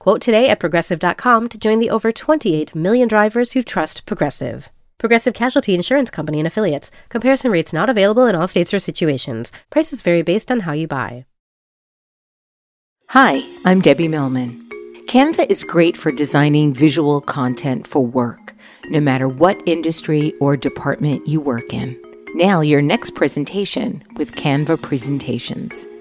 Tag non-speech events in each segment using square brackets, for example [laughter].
Quote today at progressive.com to join the over 28 million drivers who trust Progressive. Progressive Casualty Insurance Company and affiliates. Comparison rates not available in all states or situations. Prices vary based on how you buy. Hi, I'm Debbie Millman. Canva is great for designing visual content for work, no matter what industry or department you work in. Now, your next presentation with Canva Presentations.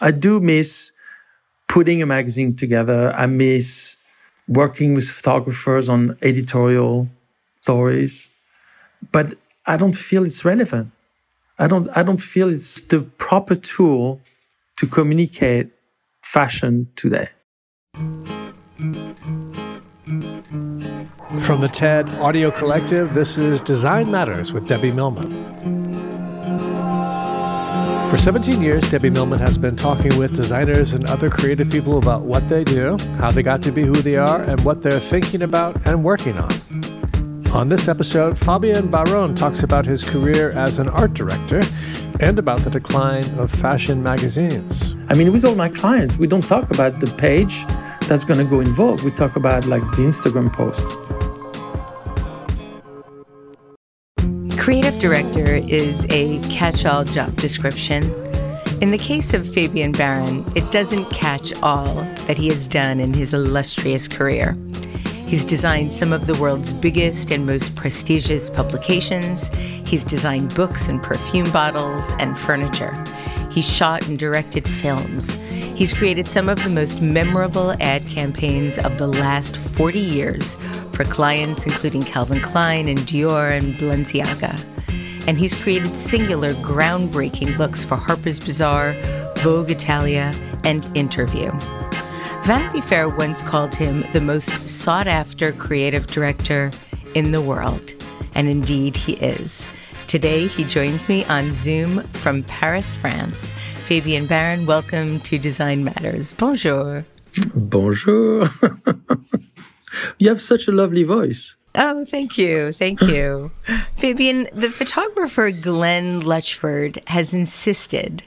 I do miss putting a magazine together. I miss working with photographers on editorial stories, but I don't feel it's relevant. I don't, I don't feel it's the proper tool to communicate fashion today. From the TED Audio Collective, this is Design Matters with Debbie Millman. For 17 years, Debbie Millman has been talking with designers and other creative people about what they do, how they got to be who they are, and what they're thinking about and working on. On this episode, Fabien Baron talks about his career as an art director and about the decline of fashion magazines. I mean, with all my clients, we don't talk about the page that's going to go in Vogue. We talk about like the Instagram post. Creative director is a catch all job description. In the case of Fabien Baron, it doesn't catch all that he has done in his illustrious career. He's designed some of the world's biggest and most prestigious publications. He's designed books and perfume bottles and furniture. He's shot and directed films. He's created some of the most memorable ad campaigns of the last 40 years for clients including Calvin Klein and Dior and Balenciaga. And he's created singular, groundbreaking looks for Harper's Bazaar, Vogue Italia, and Interview. Vanity Fair once called him the most sought after creative director in the world. And indeed, he is. Today, he joins me on Zoom from Paris, France. Fabien Baron, welcome to Design Matters. Bonjour. Bonjour. [laughs] you have such a lovely voice. Oh, thank you. Thank you. Fabien, the photographer Glen Luchford has insisted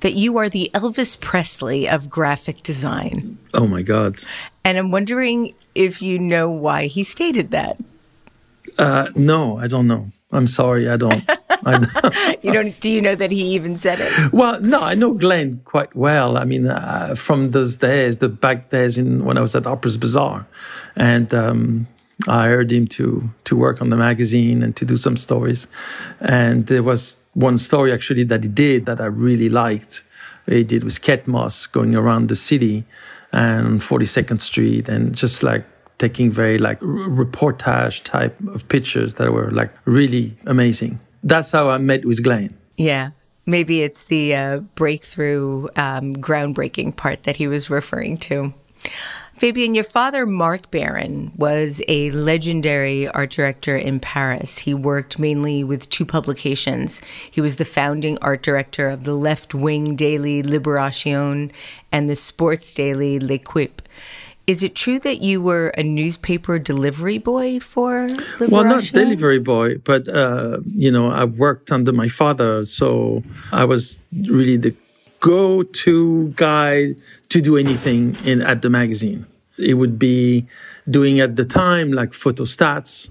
that you are the Elvis Presley of graphic design. Oh my God. And I'm wondering if you know why he stated that. Uh, no, I don't know. I'm sorry, I don't. I, [laughs] you don't? Do you know that he even said it? Well, no, I know Glen quite well. I mean, uh, from those days, the back days in when I was at Harper's Bazaar, and um, I hired him to to work on the magazine and to do some stories. And there was one story actually that he did that I really liked. He did with Kate Moss going around the city and 42nd Street and just like taking very like reportage type of pictures that were like really amazing. That's how I met with Glen. Yeah. Maybe it's the uh, breakthrough, um, groundbreaking part that he was referring to. Fabien, your father, Marc Baron, was a legendary art director in Paris. He worked mainly with two publications. He was the founding art director of the left wing daily Liberation and the sports daily L'Equipe. Is it true that you were a newspaper delivery boy for Liberation? Well, not delivery boy, but, uh, you know, I worked under my father. So I was really the go to guy to do anything in at the magazine. It would be doing at the time like photostats,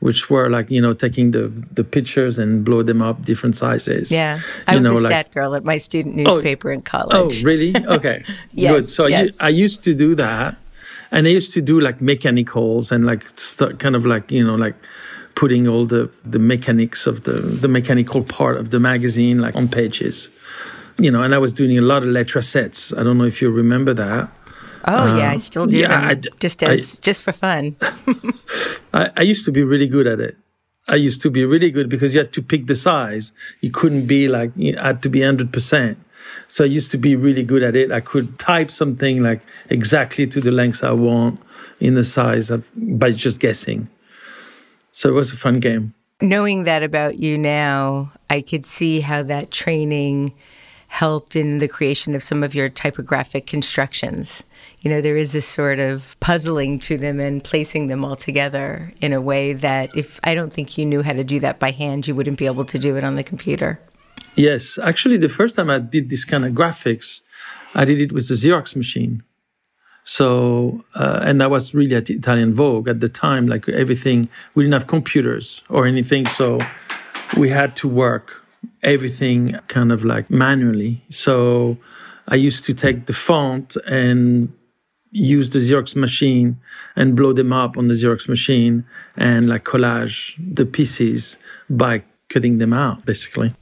which were like you know taking the the pictures and blow them up different sizes. Yeah, I you was know, a like, stat girl at my student newspaper oh, in college. Oh, really? [laughs] Okay, yes, good. So yes. I, I used to do that, And I used to do like mechanicals and like st- kind of like, you know, like putting all the, the mechanics of the, the mechanical part of the magazine like on pages. You know, and I was doing a lot of Letrasets. I don't know if you remember that. Oh yeah, uh, I still do yeah, them I- just as just for fun. [laughs] I, I used to be really good at it. I used to be really good because you had to pick the size. You couldn't be like, you had to be 100%. So I used to be really good at it. I could type something like exactly to the length I want in the size of, by just guessing. So it was a fun game. Knowing that about you now, I could see how that training helped in the creation of some of your typographic constructions. You know, there is this sort of puzzling to them and placing them all together in a way that if I don't think you knew how to do that by hand, you wouldn't be able to do it on the computer. Yes, actually, the first time I did this kind of graphics, I did it with the Xerox machine. So, uh, and I was really at Italian Vogue at the time, like everything, we didn't have computers or anything. So we had to work everything kind of like manually. So I used to take the font and use the Xerox machine and blow them up on the Xerox machine and like collage the pieces by cutting them out, basically.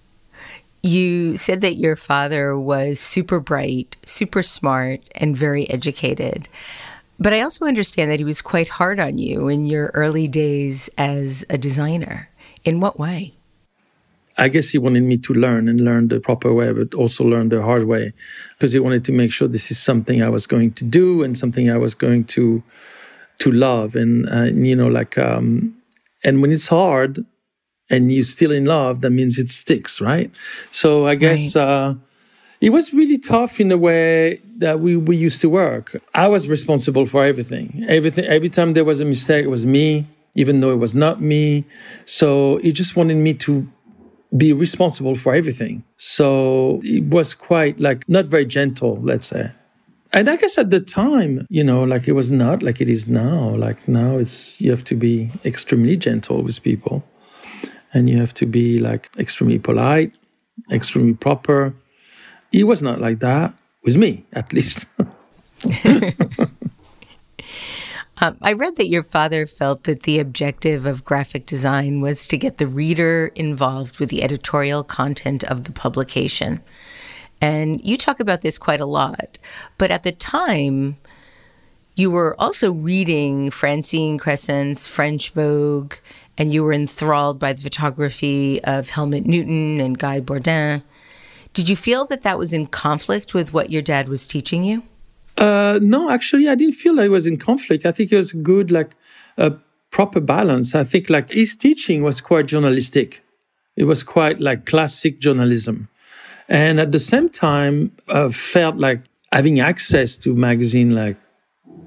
You said that your father was super bright, super smart, and very educated. But I also understand that he was quite hard on you in your early days as a designer. In what way? I guess he wanted me to learn and learn the proper way, but also learn the hard way because he wanted to make sure this is something I was going to do and something I was going to to love. And, uh, you know, like, um, and when it's hard and you're still in love, that means it sticks, right? So I guess uh, it was really tough in the way that we, we used to work. I was responsible for everything. Everything, every time there was a mistake, it was me, even though it was not me. So he just wanted me to be responsible for everything. So it was quite like not very gentle, let's say. And I guess at the time, you know, like it was not like it is now. Like now it's you have to be extremely gentle with people. And you have to be like extremely polite, extremely proper. He was not like that with me, at least. [laughs] Um, I read that your father felt that the objective of graphic design was to get the reader involved with the editorial content of the publication. And you talk about this quite a lot. But at the time, you were also reading Francine Crescent's French Vogue, and you were enthralled by the photography of Helmut Newton and Guy Bourdin. Did you feel that that was in conflict with what your dad was teaching you? Uh, no, actually, I didn't feel it was in conflict. I think it was good, like a proper balance. I think like his teaching was quite journalistic. It was quite like classic journalism. And at the same time, I felt like having access to magazine like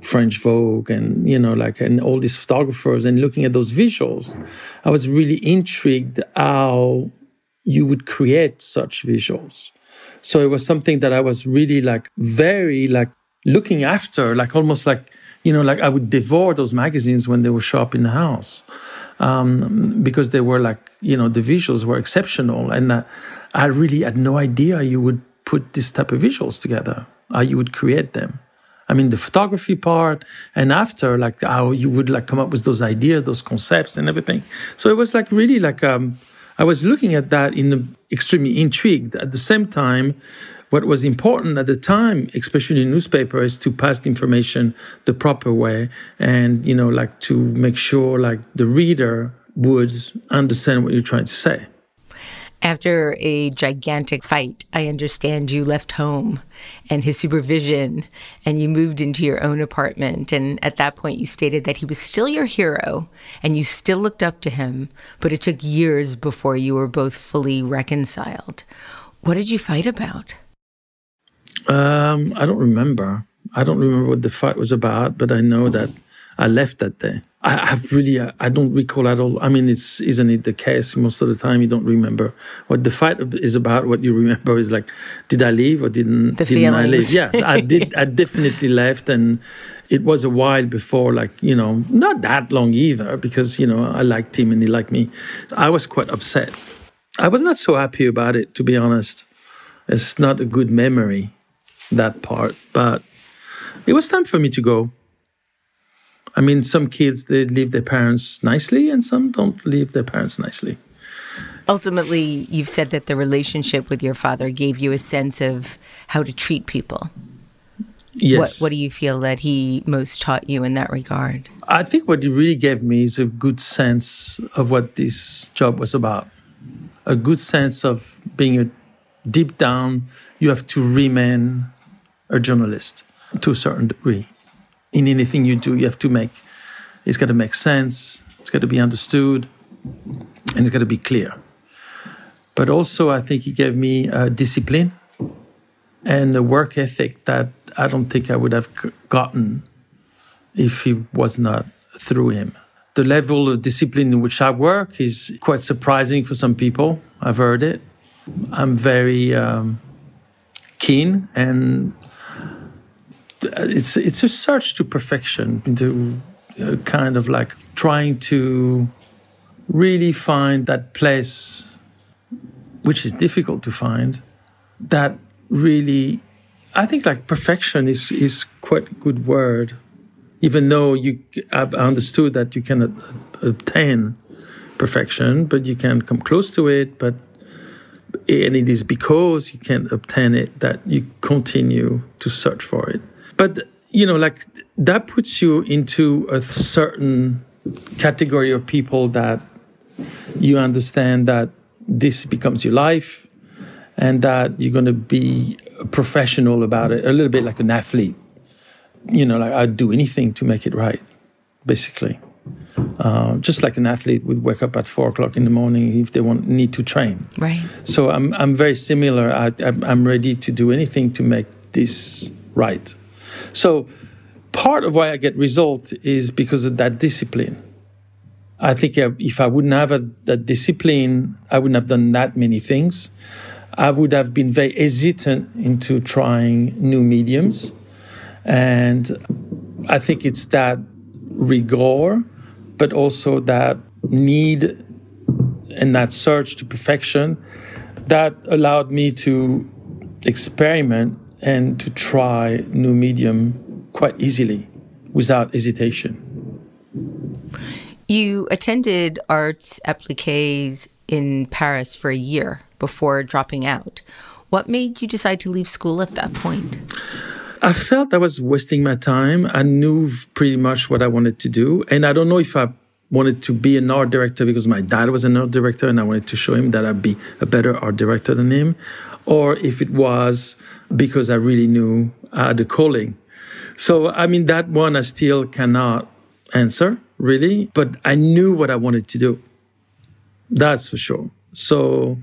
French Vogue and, you know, like, and all these photographers and looking at those visuals, I was really intrigued how you would create such visuals. So it was something that I was really like very like looking after, like almost like, you know, like I would devour those magazines when they show up in the house. Um, because they were like, you know, the visuals were exceptional. And uh, I really had no idea you would put this type of visuals together, how you would create them. I mean, the photography part and after, like how you would like come up with those ideas, those concepts and everything. So it was like really like, um, I was looking at that in extremely intrigued. At the same time, what was important at the time, especially in newspaper, is to pass information the proper way, and you know, like to make sure like the reader would understand what you're trying to say. After a gigantic fight, I understand you left home and his supervision and you moved into your own apartment. And at that point, you stated that he was still your hero and you still looked up to him, but it took years before you were both fully reconciled. What did you fight about? Um, I don't remember. I don't remember what the fight was about, but I know that I left that day. I have really, I don't recall at all. I mean, it's isn't it the case most of the time you don't remember what the fight is about. What you remember is like, did I leave or didn't? The didn't I leave? feelings. Yes, I [laughs] did. I definitely left, and it was a while before, like you know, not that long either, because you know I liked him and he liked me. I was quite upset. I was not so happy about it, to be honest. It's not a good memory, that part, but it was time for me to go. I mean, some kids they leave their parents nicely, and some don't leave their parents nicely. Ultimately, you've said that the relationship with your father gave you a sense of how to treat people. Yes. What, what do you feel that he most taught you in that regard? I think what he really gave me is a good sense of what this job was about. A good sense of being a deep down, you have to remain a journalist to a certain degree. In anything you do, you have to make it's got to make sense, it's got to be understood, and it's got to be clear. But also, I think he gave me uh, discipline and a work ethic that I don't think I would have gotten if he was not through him. The level of discipline in which I work is quite surprising for some people. I've heard it. I'm very um, keen, and it's it's a search to perfection, into uh, kind of like trying to really find that place, which is difficult to find, that really I think like perfection is is quite a good word, even though you I've understood that you cannot obtain perfection, but you can come close to it. But and it is because you can't obtain it that you continue to search for it. But you know, like that puts you into a certain category of people that you understand that this becomes your life and that you're going to be a professional about it, a little bit like an athlete. You know, like I'd do anything to make it right, basically. Uh, just like an athlete would wake up at four o'clock in the morning if they want need to train. Right. So I'm I'm very similar. I, I'm ready to do anything to make this right. So part of why I get results is because of that discipline. I think if I wouldn't have a, that discipline, I wouldn't have done that many things. I would have been very hesitant into trying new mediums. And I think it's that rigor, but also that need and that search to perfection that allowed me to experiment and to try new medium quite easily without hesitation. You attended arts appliques in Paris for a year before dropping out. What made you decide to leave school at that point? I felt I was wasting my time. I knew pretty much what I wanted to do. And I don't know if I wanted to be an art director because my dad was an art director and I wanted to show him that I'd be a better art director than him, or if it was because I really knew had a calling. So, I mean, that one I still cannot answer really, but I knew what I wanted to do. That's for sure. So,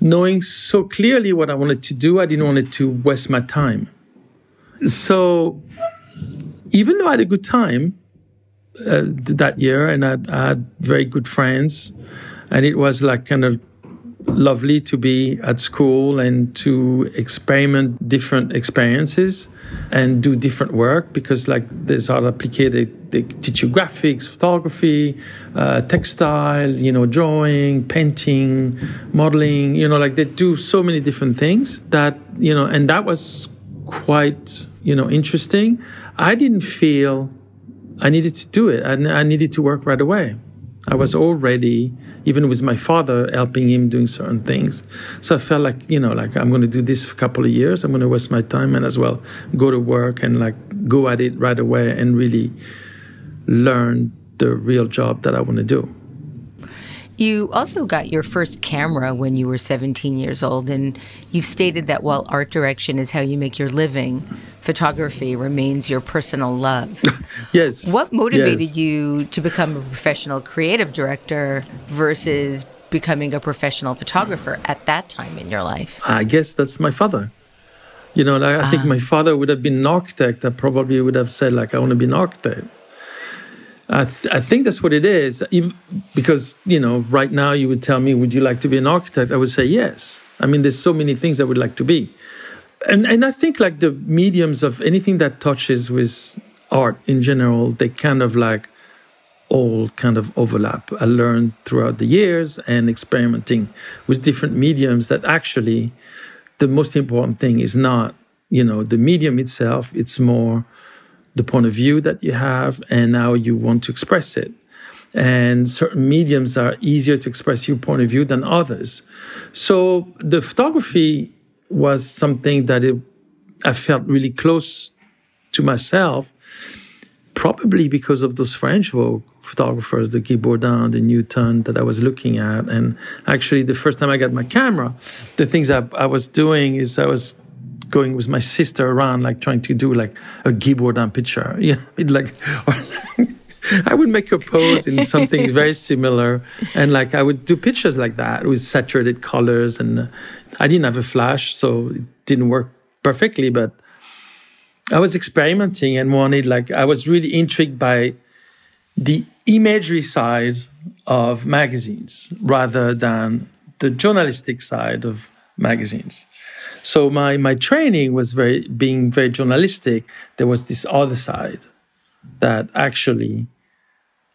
knowing so clearly what I wanted to do, I didn't want it to waste my time. So, even though I had a good time uh, that year and I, I had very good friends, and it was like kind of lovely to be at school and to experiment different experiences and do different work because like there's art applique they, teach you graphics photography uh, textile you know drawing painting modeling you know like they do so many different things that you know and that was quite you know interesting. I didn't feel i needed to do it. And I needed to work right away I was already, even with my father, helping him doing certain things. So I felt like, you know, like I'm going to do this for a couple of years. I'm going to waste my time and as well go to work and like go at it right away and really learn the real job that I want to do. You also got your first camera when you were 17 years old, and you've stated that while art direction is how you make your living, photography remains your personal love. [laughs] yes. What motivated yes. you to become a professional creative director versus becoming a professional photographer at that time in your life? I guess that's my father. You know, like, I think ah. my father would have been an architect. I probably would have said, like, I want to be an architect. I, th- I, think that's what it is. Because, you know, right now you would tell me, would you like to be an architect? I would say yes. I mean, there's so many things I would like to be. And, and I think like the mediums of anything that touches with art in general, they kind of like all kind of overlap. I learned throughout the years and experimenting with different mediums that actually the most important thing is not, you know, the medium itself. It's more the point of view that you have and how you want to express it. And certain mediums are easier to express your point of view than others. So the photography was something that it, I felt really close to myself, probably because of those French Vogue photographers, the Guy Bourdin, the Newton that I was looking at. And actually, the first time I got my camera, the things I, I was doing is I was going with my sister around, like trying to do like a Guy Bourdin picture. You know, it like, [laughs] I would make a pose in something [laughs] very similar, and like I would do pictures like that with saturated colors. And uh, I didn't have a flash, so it didn't work perfectly, but I was experimenting and wanted like I was really intrigued by the imagery side of magazines rather than the journalistic side of magazines. So my my training was very being very journalistic. There was this other side that actually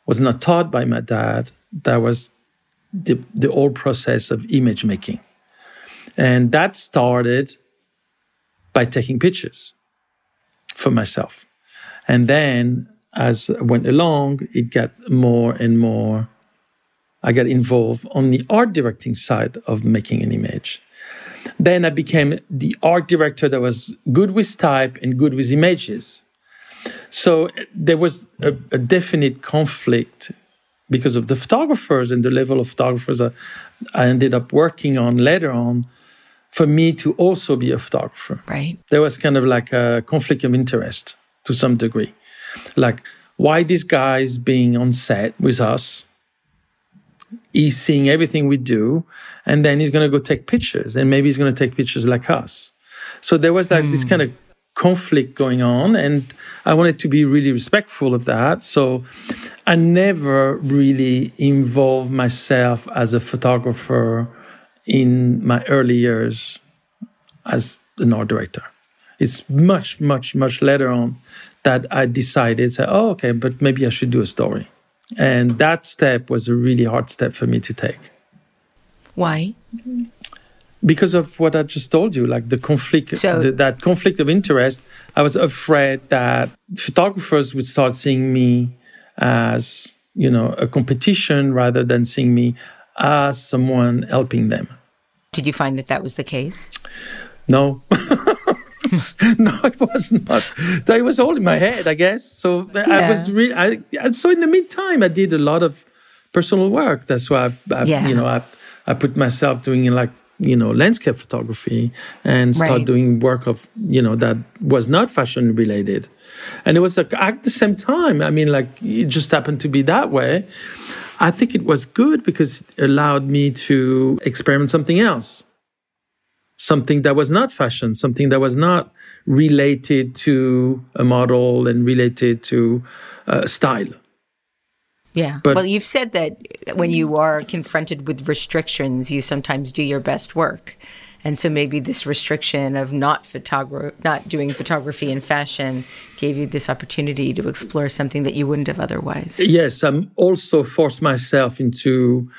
was not taught by my dad. That was the the whole process of image making, and that started by taking pictures for myself, and then as I went along, it got more and more. I got involved on the art directing side of making an image. Then I became the art director that was good with type and good with images. So there was a, a definite conflict because of the photographers and the level of photographers I ended up working on later on for me to also be a photographer. Right. There was kind of like a conflict of interest to some degree. Like, why this guy's being on set with us? He's seeing everything we do, and then he's going to go take pictures, and maybe he's going to take pictures like us. So there was like mm. this hmm. kind of conflict going on, and I wanted to be really respectful of that. So I never really involved myself as a photographer in my early years as an art director. It's much, much, much later on that I decided, say, oh, okay, but maybe I should do a story. And that step was a really hard step for me to take. Why? Because of what I just told you, like the conflict, so, the, that conflict of interest. I was afraid that photographers would start seeing me as, you know, a competition rather than seeing me as someone helping them. Did you find that that was the case? No. [laughs] [laughs] no, it was not. It was all in my head, I guess. So yeah. I was really. I, so in the meantime, I did a lot of personal work. That's why I, I yeah. you know, I I put myself doing like you know landscape photography and start right. doing work of you know that was not fashion related, and it was like at the same time. I mean, like it just happened to be that way. I think it was good because it allowed me to experiment something else something that was not fashion, something that was not related to a model and related to uh, style. Yeah. But, well, you've said that when you are confronted with restrictions, you sometimes do your best work. And so maybe this restriction of not photogra- not doing photography in fashion gave you this opportunity to explore something that you wouldn't have otherwise. Yes, I'm also forced myself into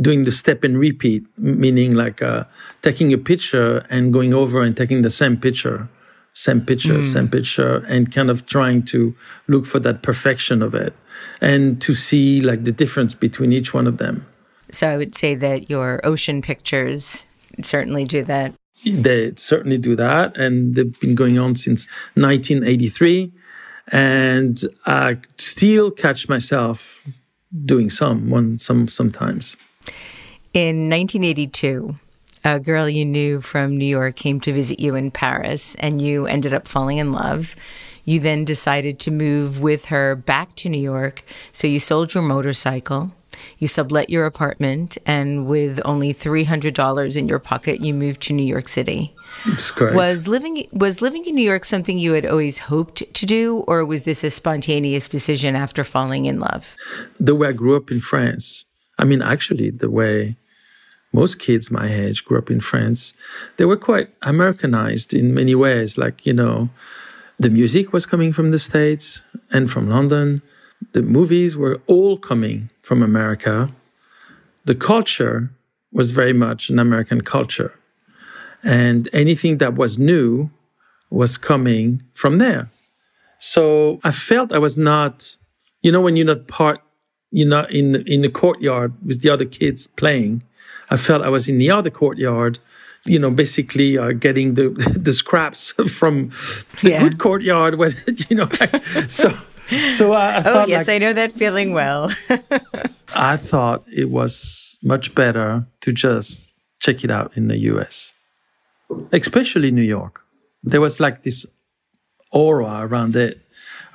doing the step and repeat, meaning like uh, taking a picture and going over and taking the same picture, same picture, mm. same picture, and kind of trying to look for that perfection of it and to see like the difference between each one of them. So I would say that your ocean pictures certainly do that. They certainly do that, and they've been going on since 1983. And I still catch myself doing some one some sometimes. In 1982, a girl you knew from New York came to visit you in Paris, and you ended up falling in love. You then decided to move with her back to New York, so you sold your motorcycle. You sublet your apartment, and with only three hundred dollars in your pocket, you moved to New York City. That's correct. Was living was living in New York something you had always hoped to do, or was this a spontaneous decision after falling in love? The way I grew up in France, I mean, actually, the way most kids my age grew up in France, they were quite Americanized in many ways. Like, you know, the music was coming from the States and from London. The movies were all coming from America. The culture was very much an American culture. And anything that was new was coming from there. So I felt I was not, you know, when you're not part, you're not in in the courtyard with the other kids playing. I felt I was in the other courtyard, you know, basically uh, getting the [laughs] the scraps [laughs] from the Yeah. good courtyard. When [laughs] you know, so so I, I Oh, yes, like I know that feeling well. I thought it was much better to just check it out in the US, especially New York. There was like this aura around it,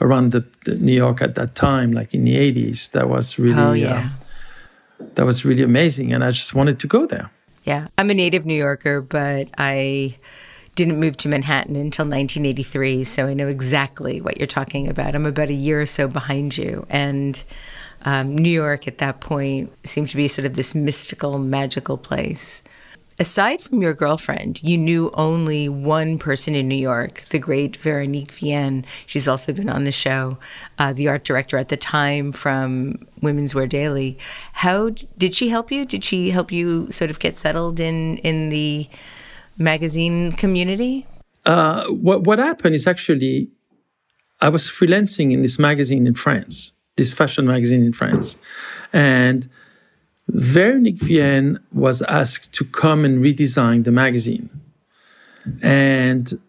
around the, the New York at that time, like in the 80s. That was really, oh, uh, that was really amazing. And I just wanted to go there. Yeah. I'm a native New Yorker, but I didn't move to Manhattan until 1983. So I know exactly what you're talking about. I'm about a year or so behind you. And um, New York at that point seemed to be sort of this mystical, magical place. Aside from your girlfriend, you knew only one person in New York, the great Veronique Vienne. She's also been on the show, uh, the art director at the time from Women's Wear Daily. How did she help you? Did she help you sort of get settled in in the magazine community? Uh, what, what happened is actually, I was freelancing in this magazine in France, this fashion magazine in France. And Veronique Vienne was asked to come and redesign the magazine. And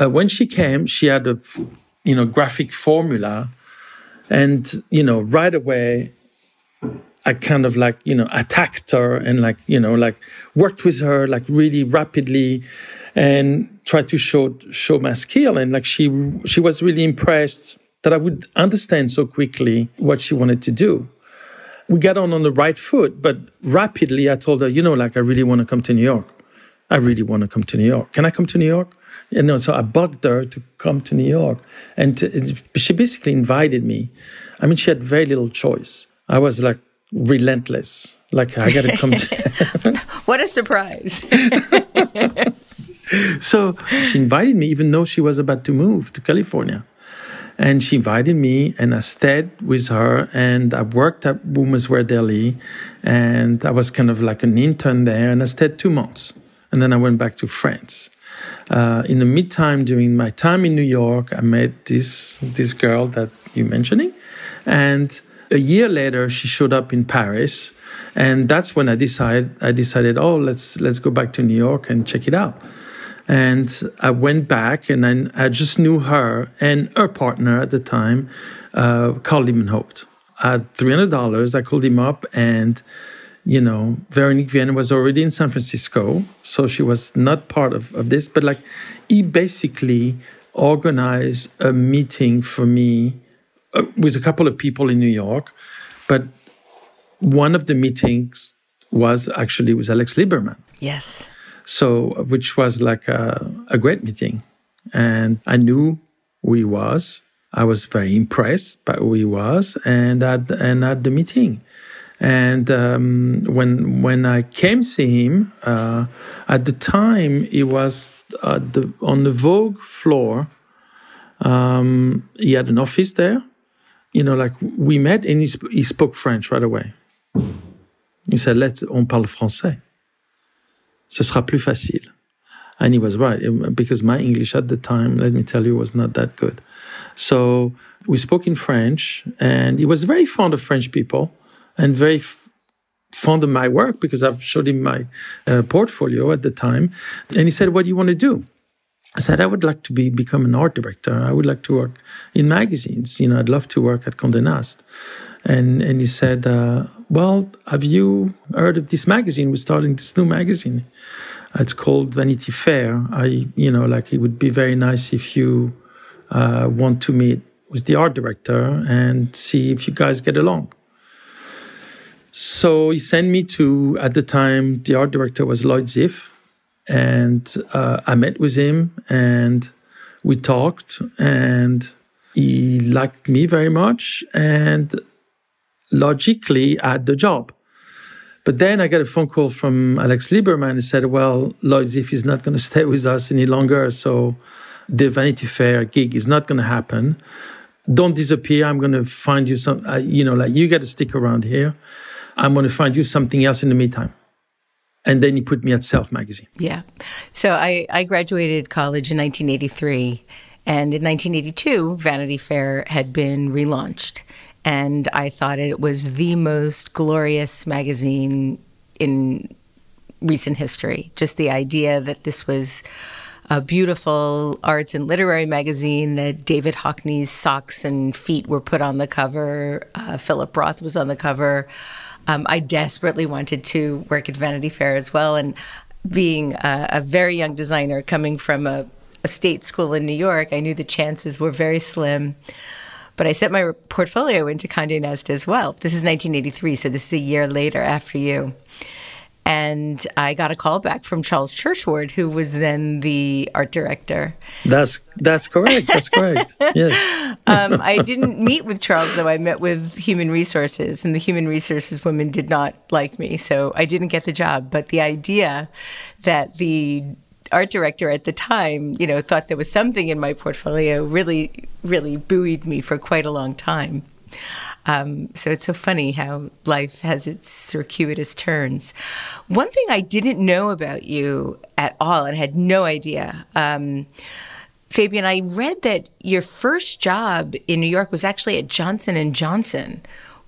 uh, when she came, she had a you know, graphic formula. And, you know, right away, I kind of like, you know, attacked her and like, you know, like worked with her like really rapidly and tried to show show my skill. And like she she was really impressed that I would understand so quickly what she wanted to do. We got on on the right foot, but rapidly I told her, you know, like I really want to come to New York. I really want to come to New York. Can I come to New York? You know, so I bugged her to come to New York, and to, she basically invited me. I mean, she had very little choice. I was like relentless. Like I got to come. to... [laughs] [laughs] What a surprise! [laughs] so she invited me, even though she was about to move to California. And she invited me, and I stayed with her, and I worked at Women's Wear Daily, and I was kind of like an intern there, and I stayed two months, and then I went back to France. Uh, in the meantime, during my time in New York, I met this this girl that you're mentioning, and a year later, she showed up in Paris, and that's when I decided I decided, oh, let's let's go back to New York and check it out. And I went back, and I, I just knew her and her partner at the time, uh, Carl Liebenhaupt. Hundred dollars. I called him up, and you know, Veronique Vienne was already in San Francisco, so she was not part of, of this. But like, he basically organized a meeting for me uh, with a couple of people in New York, but one of the meetings was actually with Alex Liberman. yes. So, which was like a, a great meeting. And I knew who he was. I was very impressed by who he was and at, and at the meeting. And um, when when I came see him, uh, at the time he was the, on the Vogue floor. Um, he had an office there. You know, like we met and he, sp- he spoke French right away. He said, "Let's on parle français." Ce sera plus facile. And he was right, um, because my English at the time, let me tell you, was not that good. So we spoke in French, and he was very fond of French people and very f- fond of my work because I've showed him my uh, portfolio at the time. And he said, What do you want to do? I said, I would like to be become an art director. I would like to work in magazines. You know, I'd love to work at Condé Nast. And and he said, uh, Well, have you heard of this magazine? We're starting this new magazine. It's called Vanity Fair. I, you know, like it would be very nice if you uh, want to meet with the art director and see if you guys get along. So he sent me to, at the time, the art director was Lloyd Ziff. And uh, I met with him and we talked and he liked me very much. And logically, at the job. But then I got a phone call from Alex Liberman and said, well, Lloyd Ziff is not going [laughs] to stay with us any longer. So the Vanity Fair gig is not going to happen. Don't disappear. I'm going to find you some, uh, you know, like you got to stick around here. I'm going to find you something else in the meantime. And then he put me at Self magazine. Yeah. So I, I graduated college in 1983 And in 1982, Vanity Fair had been relaunched. And I thought it was the most glorious magazine in recent history. Just the idea that this was a beautiful arts and literary magazine that David Hockney's socks and feet were put on the cover. Uh, Philip Roth was on the cover. Um, I desperately wanted to work at Vanity Fair as well. And being a, a very young designer coming from a, a state school in New York, I knew the chances were very slim. But I sent my portfolio into Condé Nast as well. This is 1983, so this is a year later after you. And I got a call back from Charles Churchward, who was then the art director. That's that's correct. That's correct. [laughs] Yes. um, I didn't meet with Charles though. I met with human resources, and the human resources woman did not like me, so I didn't get the job. But the idea that the art director at the time, you know, thought there was something in my portfolio really, really buoyed me for quite a long time. Um, so it's so funny how life has its circuitous turns. One thing I didn't know about you at all and had no idea. Um, Fabien, I read that your first job in New York was actually at Johnson and Johnson,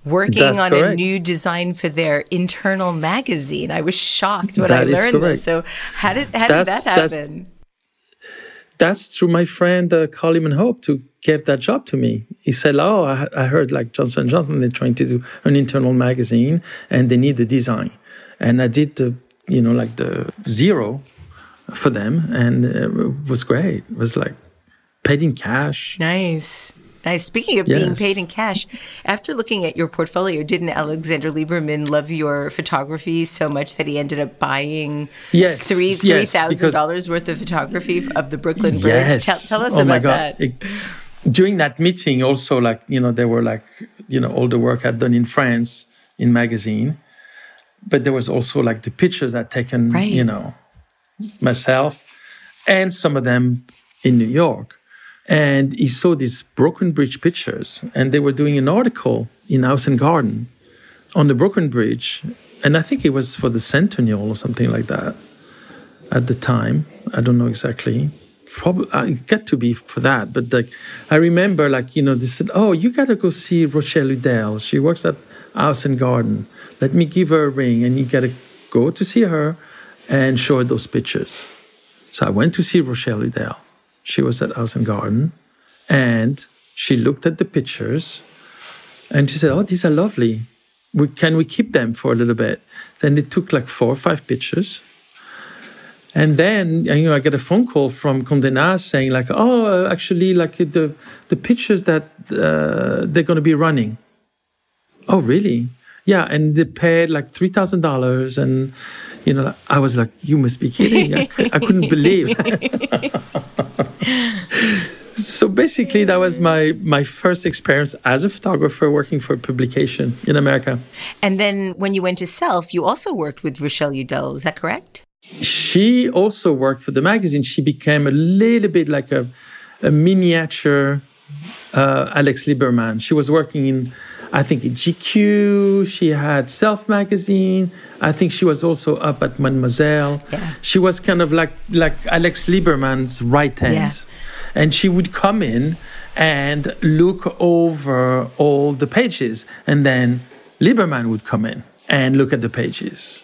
working That's on correct. a new design for their internal magazine. I was shocked when That I learned this. So how did how did That's- that that's- happen? That's through my friend uh, Coleman Hope who gave that job to me. He said, "Oh, I, I heard like Johnson Johnson they're trying to do an internal magazine and they need the design." And I did the, you know, like the zero for them, and it was great. It was like paid in cash. Nice. Nice. Speaking of being paid in cash, after looking at your portfolio, didn't Alexander Liberman love your photography so much that he ended up buying Yes, three three thousand because- dollars worth of photography of the Brooklyn Bridge? Yes. Tell, tell us oh my about God. that. It- during that meeting, also like you know, there were like you know all the work I'd done in France in magazine, but there was also like the pictures I'd taken, Right. you know, myself, and some of them in New York. And he saw these Brooklyn Bridge pictures, and they were doing an article in House and Garden on the Brooklyn Bridge, and I think it was for the Centennial or something like that at the time. I don't know exactly. Probably uh, it got to be for that, but like I remember, like you know, they said, "Oh, you got to go see Rochelle Udell. She works at House and Garden. Let me give her a ring, and you got to go to see her and show her those pictures." So I went to see Rochelle Udell. She was at House and Garden, and she looked at the pictures, and she said, "Oh, these are lovely. We, can we keep them for a little bit?" Then it took like four or five pictures. And then you know I get a phone call from Condé Nast saying like, oh, uh, actually, like the the pictures that uh, they're going to be running. Oh, really? Yeah, and they paid like three thousand dollars, and you know I was like, you must be kidding! I, I couldn't believe. [laughs] so basically, that was my my first experience as a photographer working for a publication in America. And then when you went to Self, you also worked with Rochelle Udell. Is that correct? she also worked for the magazine. She became a little bit like a, a miniature uh, Alex Liberman. She was working in, I think, in GQ. She had Self magazine. I think she was also up at Mademoiselle. Yeah. She was kind of like like Alex Liberman's right hand, Yeah. and she would come in and look over all the pages, and then Liberman would come in and look at the pages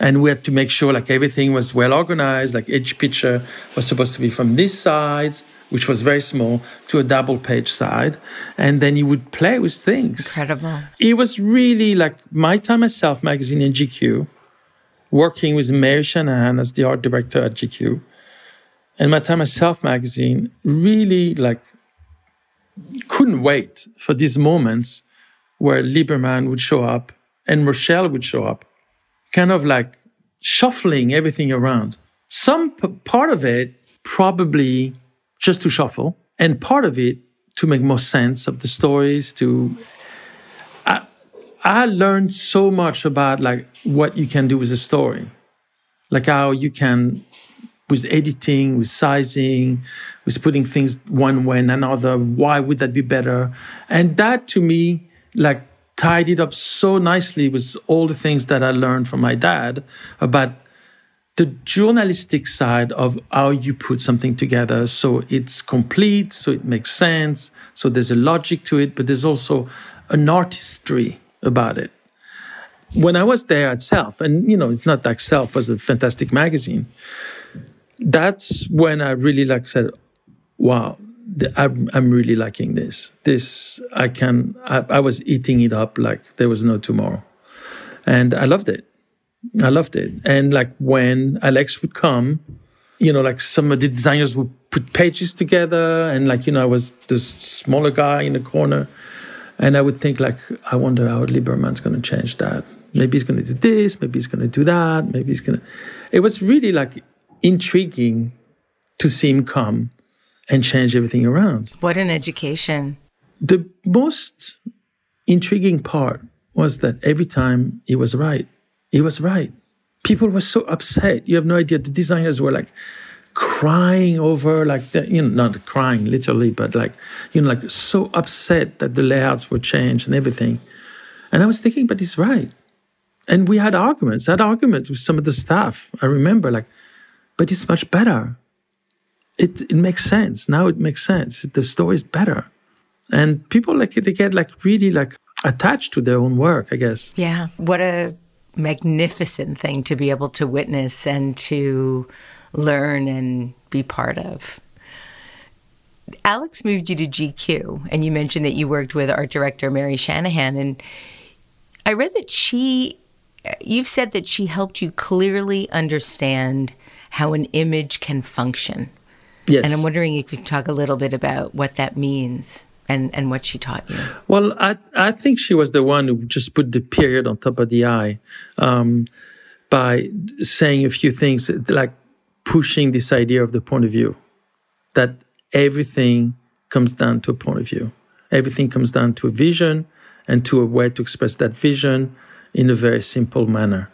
and we had to make sure like everything was well organized like each picture was supposed to be from this side which was very small to a double page side and then you would play with things Incredible. it was really like my time as self magazine in gq working with mary shanahan as the art director at gq and my time as self magazine really like couldn't wait for these moments where liberman would show up and rochelle would show up kind of like shuffling everything around. Some p- part of it probably just to shuffle, and part of it to make more sense of the stories. To I, I learned so much about like what you can do with a story, like how you can with editing, with sizing, with putting things one way and another. Why would that be better? And that to me, like tied it up so nicely with all the things that I learned from my dad about the journalistic side of how you put something together so it's complete, so it makes sense, so there's a logic to it, but there's also an artistry about it. When I was there at Self, and you know, it's not like Self was a fantastic magazine. That's when I really like said, "Wow, I'm, I'm really liking this. This I can. I, I was eating it up like there was no tomorrow, and I loved it. I loved it. And like when Alex would come, you know, like some of the designers would put pages together, and like you know, I was the smaller guy in the corner, and I would think like, I wonder how Liberman's going to change that. Maybe he's going to do this. Maybe he's going to do that. Maybe he's going to. It was really like intriguing to see him come and change everything around. What an education! The most intriguing part was that every time he was right he was right. People were so upset. You have no idea. The designers were like crying over, like, the, you know, not crying literally, but like, you know, like so upset that the layouts were changed and everything. And I was thinking, but he's right. And we had arguments. I had arguments with some of the staff. I remember, like, but it's much better. It it makes sense now. It makes sense. The story is better, and people like they get like really like attached to their own work. I guess. Yeah. What a magnificent thing to be able to witness and to learn and be part of. Alex moved you to GQ, and you mentioned that you worked with art director Mary Shanahan. And I read that she, you've said that she helped you clearly understand how an image can function. Yes. And I'm wondering if you could talk a little bit about what that means and, and what she taught you? Well, I, I think she was the one who just put the period on top of the I um, by saying a few things like pushing this idea of the point of view that everything comes down to a point of view. Everything comes down to a vision and to a way to express that vision in a very simple manner.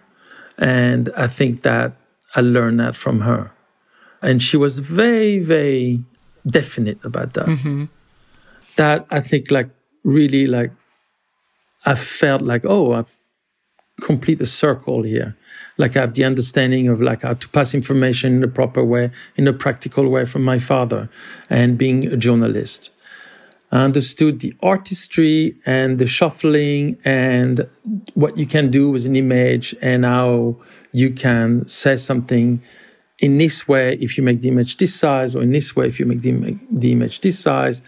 And I think that I learned that from her. And she was very, very definite about that. Mm-hmm that I think like really like I felt like oh I've complete the circle here. Like I have the understanding of like how to pass information in a proper way, in a practical way from my father, and being a journalist. I understood the artistry and the shuffling and what you can do with an image and how you can say something in this way if you make the image this size or in this way if you make the, the image this size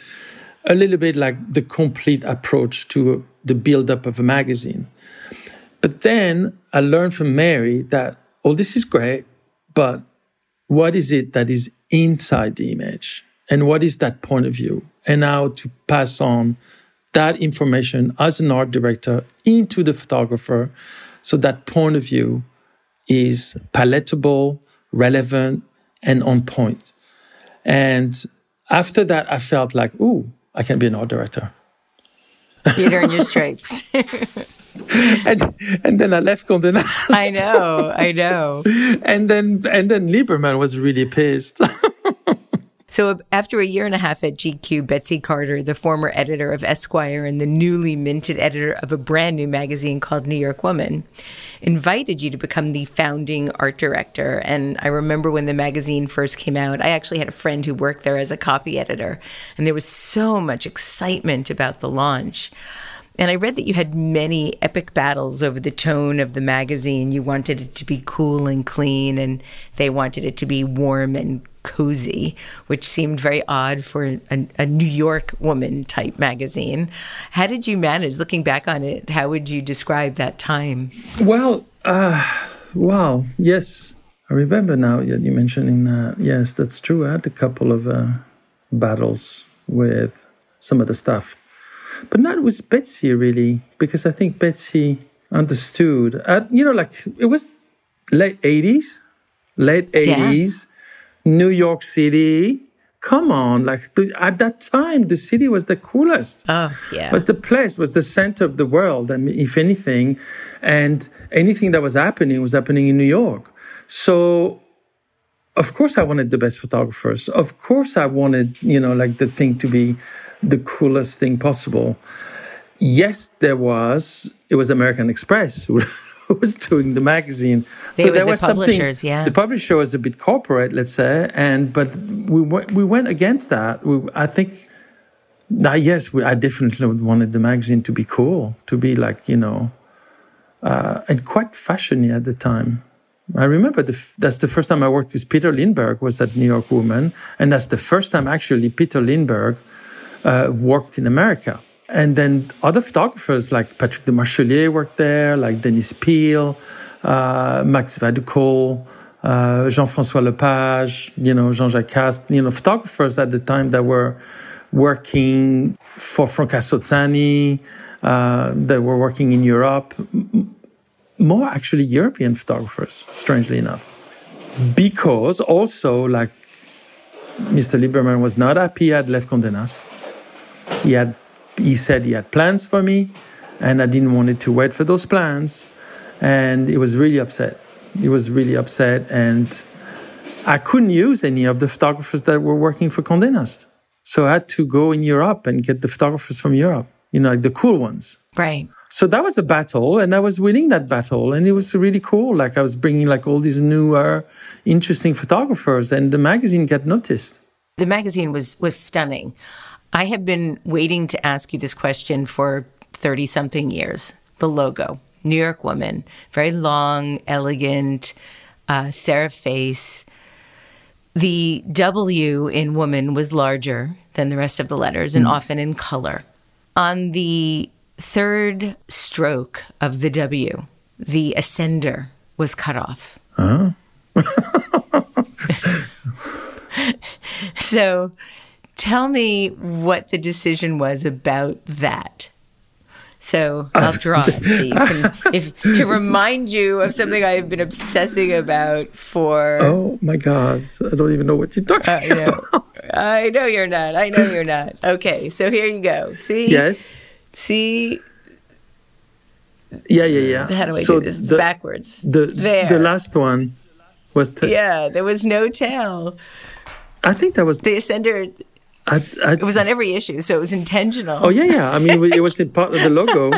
a little bit like the complete approach to the build-up of a magazine. But then I learned from Mary that oh, this is great, but what is it that is inside the image? And what is that point of view? And how to pass on that information as an art director into the photographer so that point of view is palatable, relevant, and on point. And after that, I felt like, ooh, I can't be an art director. You'd earn [laughs] your stripes. and and then I left Condé Nast. I know, I know. [laughs] and then and then Liberman was really pissed. [laughs] So, after a year and a half at GQ, Betsy Carter, the former editor of Esquire and the newly minted editor of a brand new magazine called New York Woman, invited you to become the founding art director. And I remember when the magazine first came out, I actually had a friend who worked there as a copy editor, and there was so much excitement about the launch. And I read that you had many epic battles over the tone of the magazine. You wanted it to be cool and clean, and they wanted it to be warm and cozy, which seemed very odd for a, a, New York woman type magazine. How did you manage, looking back on it, how would you describe that time? Well, uh, wow, yes. I remember now that you mentioning that. Yes, that's true. I had a couple of uh, battles with some of the stuff, but not with Betsy really, because I think Betsy understood. Uh, you know, like it was late 80s, late 80s. Yeah New York City. Come on, like at that time, the city was the coolest. Oh, yeah. Was the place, was the center of the world. I mean, if anything, and anything that was happening was happening in New York. So, of course, I wanted the best photographers. Of course, I wanted, you know, like the thing to be the coolest thing possible. Yes, there was. It was American Express [laughs] [laughs] was doing the magazine. They so were there the was something. yeah. The publisher was a bit corporate, let's say, and but we went, we went against that. We, I think. Now, yes, we, I definitely wanted the magazine to be cool, to be like you know, uh, and quite fashiony at the time. I remember the, f- that's the first time I worked with Peter Lindbergh was at New York Woman, and that's the first time actually Peter Lindbergh uh, worked in America. And then other photographers like Patrick Demarchelier worked there, like Denis Piel, uh, Max Vadukul, uh, Jean-François Lepage, you know, Jean-Jacques Cast, you know, photographers at the time that were working for Franca Sozzani, uh, that were working in Europe, more actually European photographers, strangely enough. Because also, like, Mr. Liberman was not happy he had left Condé Nast. He had he said he had plans for me and I didn't want it to wait for those plans. And he was really upset. He was really upset and I couldn't use any of the photographers that were working for Condé Nast. So I had to go in Europe and get the photographers from Europe, you know, like the cool ones. Right. So that was a battle, and I was winning that battle, and it was really cool. Like I was bringing like all these newer, interesting photographers, and the magazine got noticed. The magazine was was stunning. I have been waiting to ask you this question for 30 something years. The logo, New York Woman, very long, elegant, uh, serif face. The W in woman was larger than the rest of the letters and often in color. On the third stroke of the W, the ascender was cut off. Huh? [laughs] so tell me what the decision was about that. So I'll uh, draw it so you can, [laughs] if, to remind you of something I've been obsessing about for. Oh my God, I don't even know what you're talking oh, I know. about. I know you're not. I know you're not. Okay, so here you go. See? Yes. See? Yeah, yeah, yeah. How do I so do this? It's the, backwards. The there. the last one was. The, Yeah, there was no tail. I think that was. The ascender. I, I, It was on every issue, so it was intentional. oh yeah, yeah. I mean, it was in part of the logo.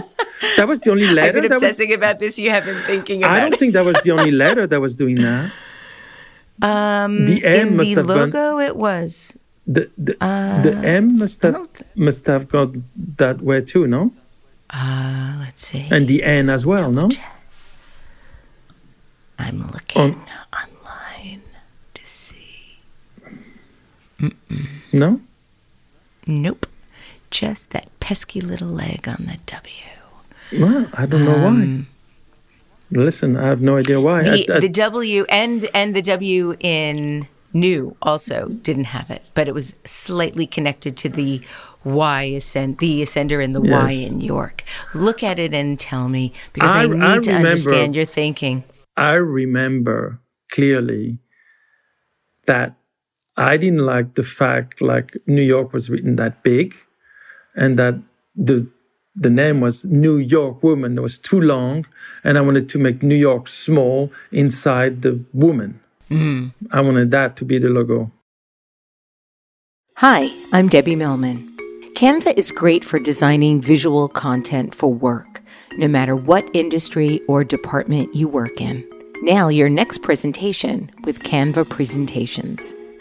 That was the only letter. I've been that was, obsessing about this. You have been thinking about I don't it. think that was the only letter that was doing that. Um, The M in must the have gone- logo, it was. The the, the M must have must have gone that way too, no? Uh, let's see. And the N as well, no? I'm looking On- online to see. No. Nope. Just that pesky little leg on the W. Well, I don't know why. Listen, I have no idea why. Um, The, I- I- the W and and the W in new also didn't have it, but it was slightly connected to the Y ascend the ascender in the Y in York. Look at it and tell me because I, I- need I to remember- understand your thinking. I remember clearly that I didn't like the fact like New York was written that big and that the the name was New York Woman. It was too long, and I wanted to make New York small inside the woman. Hmm. I wanted that to be the logo. Hi, I'm Debbie Millman. Canva is great for designing visual content for work, no matter what industry or department you work in. Now, your next presentation with Canva Presentations.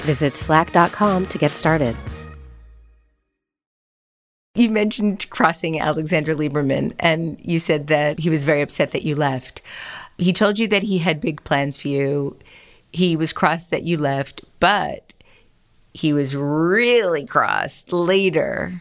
Visit slack.com to get started. You mentioned crossing Alexander Liberman, and you said that he was very upset that you left. He told you that he had big plans for you. He was cross that you left, but he was really crossed later,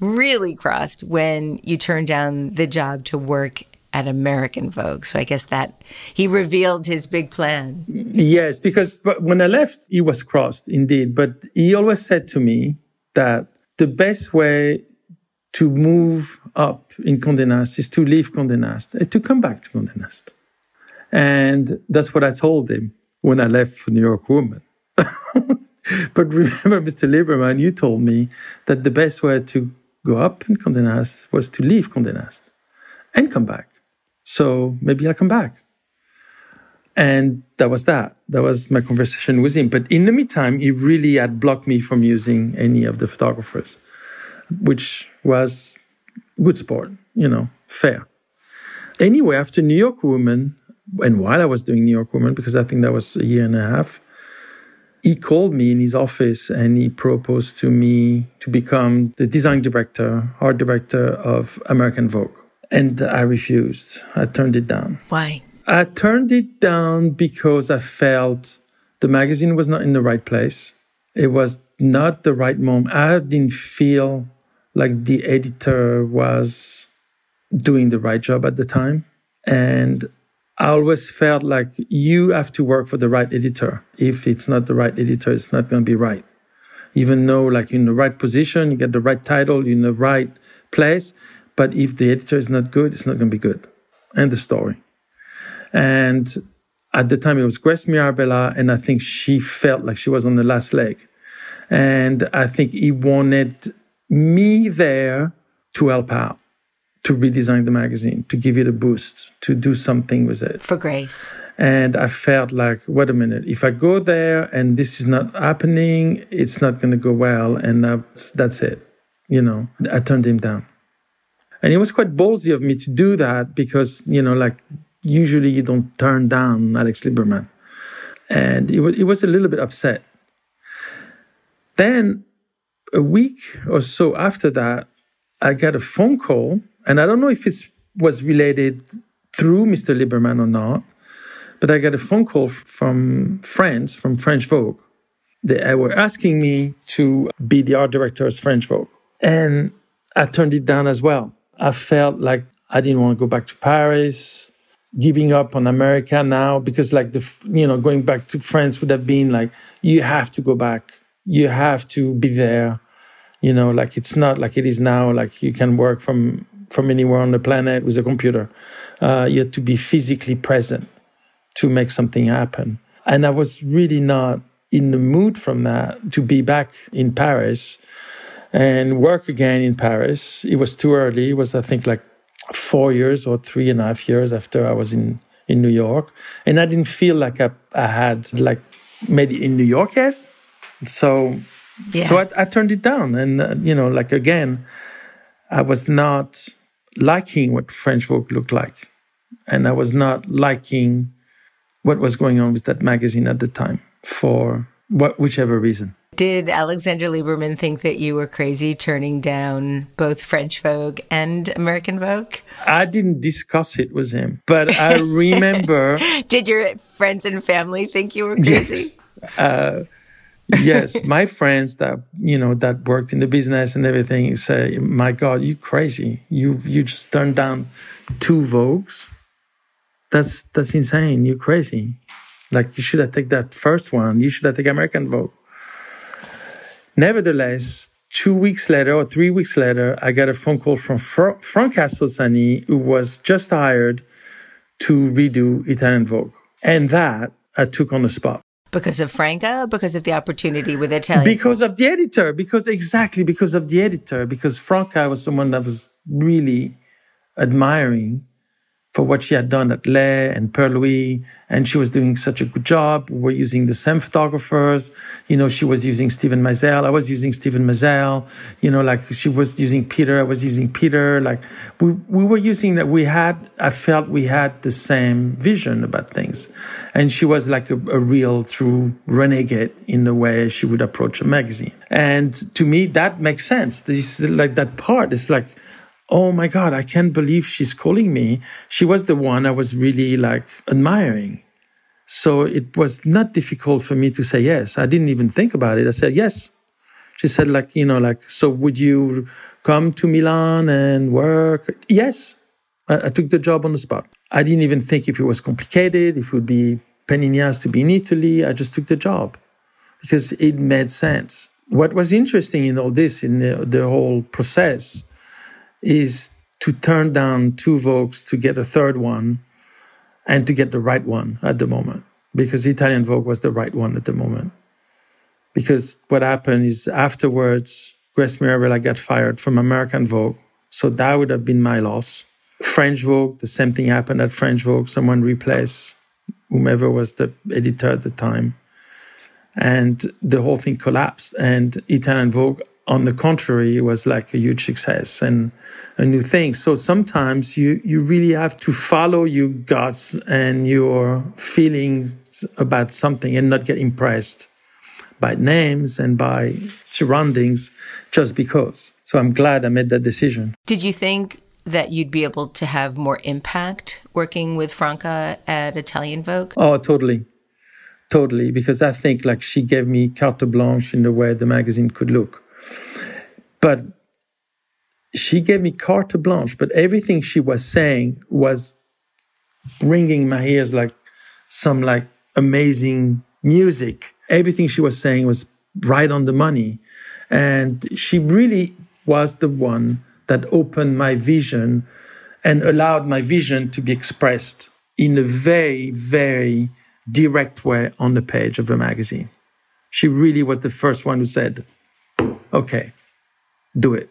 really crossed when you turned down the job to work at American Vogue. So I guess that he revealed his big plan. Yes, because when I left, he was crossed indeed. But he always said to me that the best way to move up in Condé Nast is to leave Condé Nast, uh, to come back to Condé Nast. And that's what I told him when I left for New York Woman. [laughs] but remember, [laughs] Mr. Liberman, you told me that the best way to go up in Condé Nast was to leave Condé Nast and come back. So maybe I'll come back. And that was that. That was my conversation with him. But in the meantime, he really had blocked me from using any of the photographers which was good sport, you know, fair. Anyway, after New York Woman, and while I was doing New York Woman, because I think that was a year and a half, he called me in his office and he proposed to me to become the design director, art director of American Vogue. And I refused. I turned it down. Why? I turned it down because I felt the magazine was not in the right place. It was not the right moment. I didn't feel like the editor was doing the right job at the time. And I always felt like you have to work for the right editor. If it's not the right editor, it's not going to be right. Even though, like, you're in the right position, you get the right title, you're in the right place. But if the editor is not good, it's not going to be good. End the story. And at the time, it was Grace Mirabella, and I think she felt like she was on the last leg. And I think he wanted me there to help out, to redesign the magazine, to give it a boost, to do something with it. For Grace. And I felt like, wait a minute, if I go there and this is not happening, it's not going to go well. And that's, that's it. You know, I turned him down. And it was quite ballsy of me to do that because, you know, like usually you don't turn down Alex Liberman. And it was, it was a little bit upset. Then a week or so after that, I got a phone call, and I don't know if it was related through Mr. Liberman or not, but I got a phone call from friends from French Vogue. They were asking me to be the art director of French Vogue. And I turned it down as well. I felt like I didn't want to go back to Paris, giving up on America now, because like the, you know, going back to France would have been like, you have to go back. You have to be there. You know like it's not like it is now like you can work from from anywhere on the planet with a computer. Uh, you have to be physically present to make something happen. And i was really not in the mood from that to be back in paris and work again in paris. It was too early. It was i think like four years or three and a half years after i was in in new york. And i didn't feel like i, I had like made it in new york yet. So, yeah. so I, I, turned it down, and uh, you know, like again, I was not liking what French Vogue looked like, and I was not liking what was going on with that magazine at the time for what, whichever reason. Did Alexander Liberman think that you were crazy turning down both French Vogue and American Vogue? I didn't discuss it with him, but I remember. [laughs] Did your friends and family think you were crazy? Yes. Uh, yes, my friends that you know that worked in the business and everything say, "My God, you crazy! You you just turned down two Vogues. That's that's insane. You're crazy. Like you should have taken that first one. You should have taken American Vogue." Nevertheless, two weeks later or three weeks later, I got a phone call from Fra- Frank who was just hired to redo Italian Vogue, and that I took on the spot. Because of Franca? Because of the opportunity with Italian? Because of the editor. Because exactly because of the editor. Because Franca was someone that was really admiring for what she had done at Lei and Per Lui. And she was doing such a good job. We were using the same photographers. You know, she was using Steven Meisel. I was using Steven Meisel. You know, like she was using Peter. I was using Peter. Like we, we were using that. We had, I felt we had the same vision about things. And she was like a, a real true renegade in the way she would approach a magazine. And to me, that makes sense. This, like that part is like, oh my God, I can't believe she's calling me. She was the one I was really like admiring. So it was not difficult for me to say yes. I didn't even think about it. I said yes. She said, like, you know, like, so would you come to Milan and work? Yes. I, I took the job on the spot. I didn't even think if it was complicated, if it would be pain in the ass to be in Italy. I just took the job because it made sense. What was interesting in all this, in the, the whole process, is to turn down two Vogues to get a third one and to get the right one at the moment because Italian Vogue was the right one at the moment. Because what happened is afterwards, Grace Mirabella got fired from American Vogue. So that would have been my loss. French Vogue, the same thing happened at French Vogue. Someone replaced whomever was the editor at the time. And the whole thing collapsed. And Italian Vogue on the contrary, it was like a huge success and a new thing. So sometimes you, you really have to follow your guts and your feelings about something and not get impressed by names and by surroundings just because. So I'm glad I made that decision. Did you think that you'd be able to have more impact working with Franca at Italian Vogue? Oh, totally. Totally. Because I think like she gave me carte blanche in the way the magazine could look but she gave me carte blanche, but everything she was saying was ringing my ears like some like amazing music. Everything she was saying was right on the money. And she really was the one that opened my vision and allowed my vision to be expressed in a very, very direct way on the page of a magazine. She really was the first one who said, okay, do it.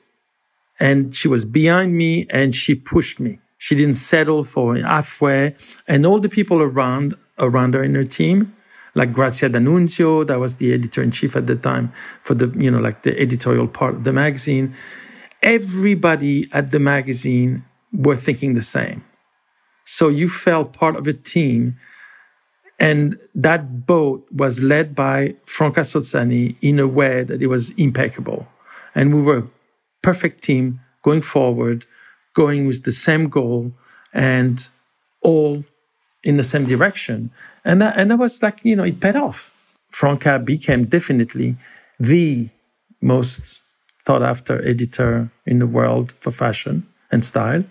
And she was behind me and she pushed me. She didn't settle for halfway. And all the people around, around her in her team, like Grazia D'Annunzio, that was the editor in chief at the time for the, you know, like the editorial part of the magazine. Everybody at the magazine were thinking the same. So you felt part of a team. And that boat was led by Franca Sozzani in a way that it was impeccable. And we were perfect team going forward, going with the same goal and all in the same direction. And that, and that was like, you know, it paid off. Franca became definitely the most thought after editor in the world for fashion and style.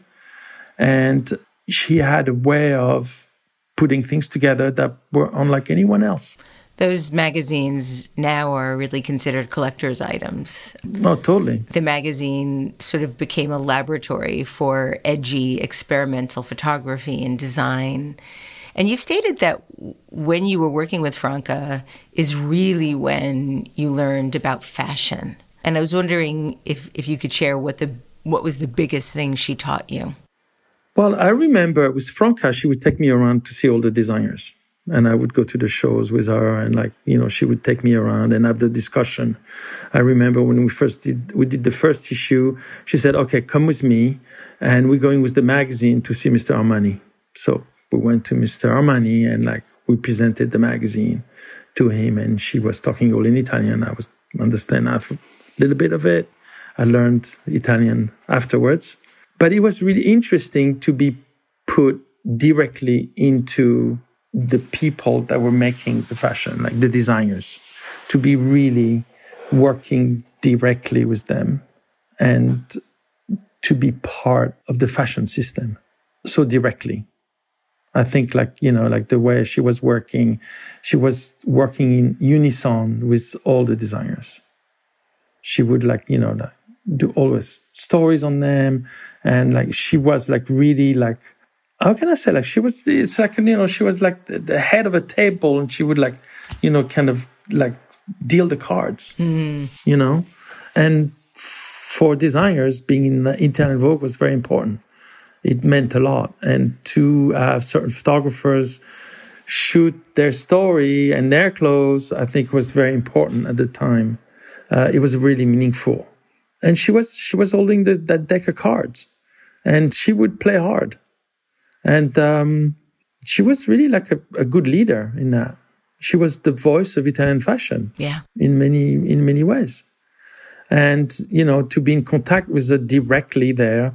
And she had a way of putting things together that were unlike anyone else those magazines now are really considered collector's items. Oh, totally. The magazine sort of became a laboratory for edgy experimental photography and design. And you've stated that when you were working with Franca is really when you learned about fashion. And I was wondering if, if you could share what the what was the biggest thing she taught you. Well, I remember with Franca, she would take me around to see all the designers and I would go to the shows with her and like you know she would take me around and have the discussion. I remember when we first did we did the first issue, she said, "Okay, come with me," and we're going with the magazine to see Mr. Armani. So we went to Mr. Armani and like we presented the magazine to him, and she was talking all in Italian. I was understand a little bit of it. I learned Italian afterwards, but it was really interesting to be put directly into the people that were making the fashion, like the designers, to be really working directly with them and to be part of the fashion system so directly. I think like, you know, like the way she was working, she was working in unison with all the designers. She would like, you know, do always stories on them. And like, she was like really like how can I say like she was it's like you know she was like the, the head of a table and she would like you know kind of like deal the cards mm. you know and for designers being in Italian Vogue was very important it meant a lot. And to have certain photographers shoot their story and their clothes, I think was very important at the time. Uh, it was really meaningful. And she was she was holding the, that deck of cards, and she would play hard, and um, she was really like a, a good leader in that. She was the voice of Italian fashion. Yeah. In many in many ways. And, you know, to be in contact with her directly there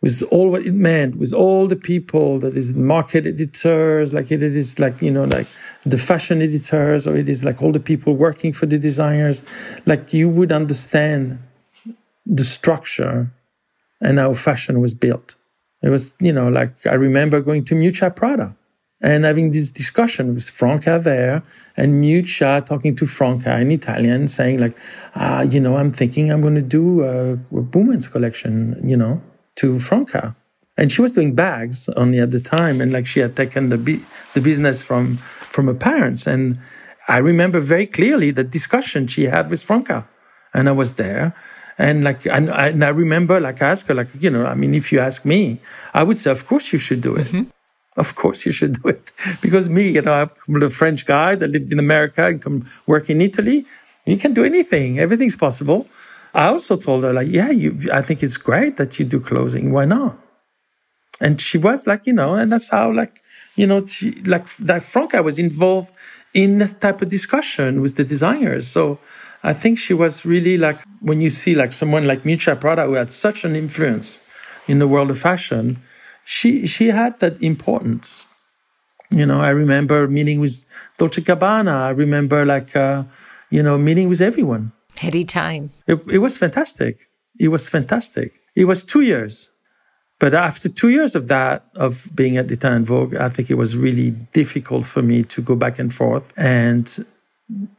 with all what it meant, with all the people that is market editors, like it is like, you know, like the fashion editors, or it is like all the people working for the designers, like you would understand the structure and how fashion was built. It was, you know, like I remember going to Miuccia Prada and having this discussion with Franca there and Miuccia talking to Franca in Italian, saying like, ah, you know, I'm thinking I'm going to do a, a women's collection, you know, to Franca. And she was doing bags only at the time, and like she had taken the the business from from her parents. And I remember very clearly the discussion she had with Franca, and I was there. And like, and I, and I remember like I asked her, like, you know, I mean, if you ask me, I would say, of course you should do it. Mm-hmm of course you should do it. [laughs] Because me, you know, I'm a French guy that lived in America and come work in Italy. You can do anything. Everything's possible. I also told her, like, yeah, you, I think it's great that you do clothing. Why not? And she was like, you know, and that's how, like, you know, she, like, that Franca was involved in this type of discussion with the designers. So I think she was really like, when you see like someone like Miuccia Prada who had such an influence in the world of fashion, she she had that importance. You know, I remember meeting with Dolce Gabbana. I remember like uh, you know meeting with everyone. Heady time. It, it was fantastic. It was fantastic. It was two years. But after two years of that, of being at the Italian Vogue, I think it was really difficult for me to go back and forth and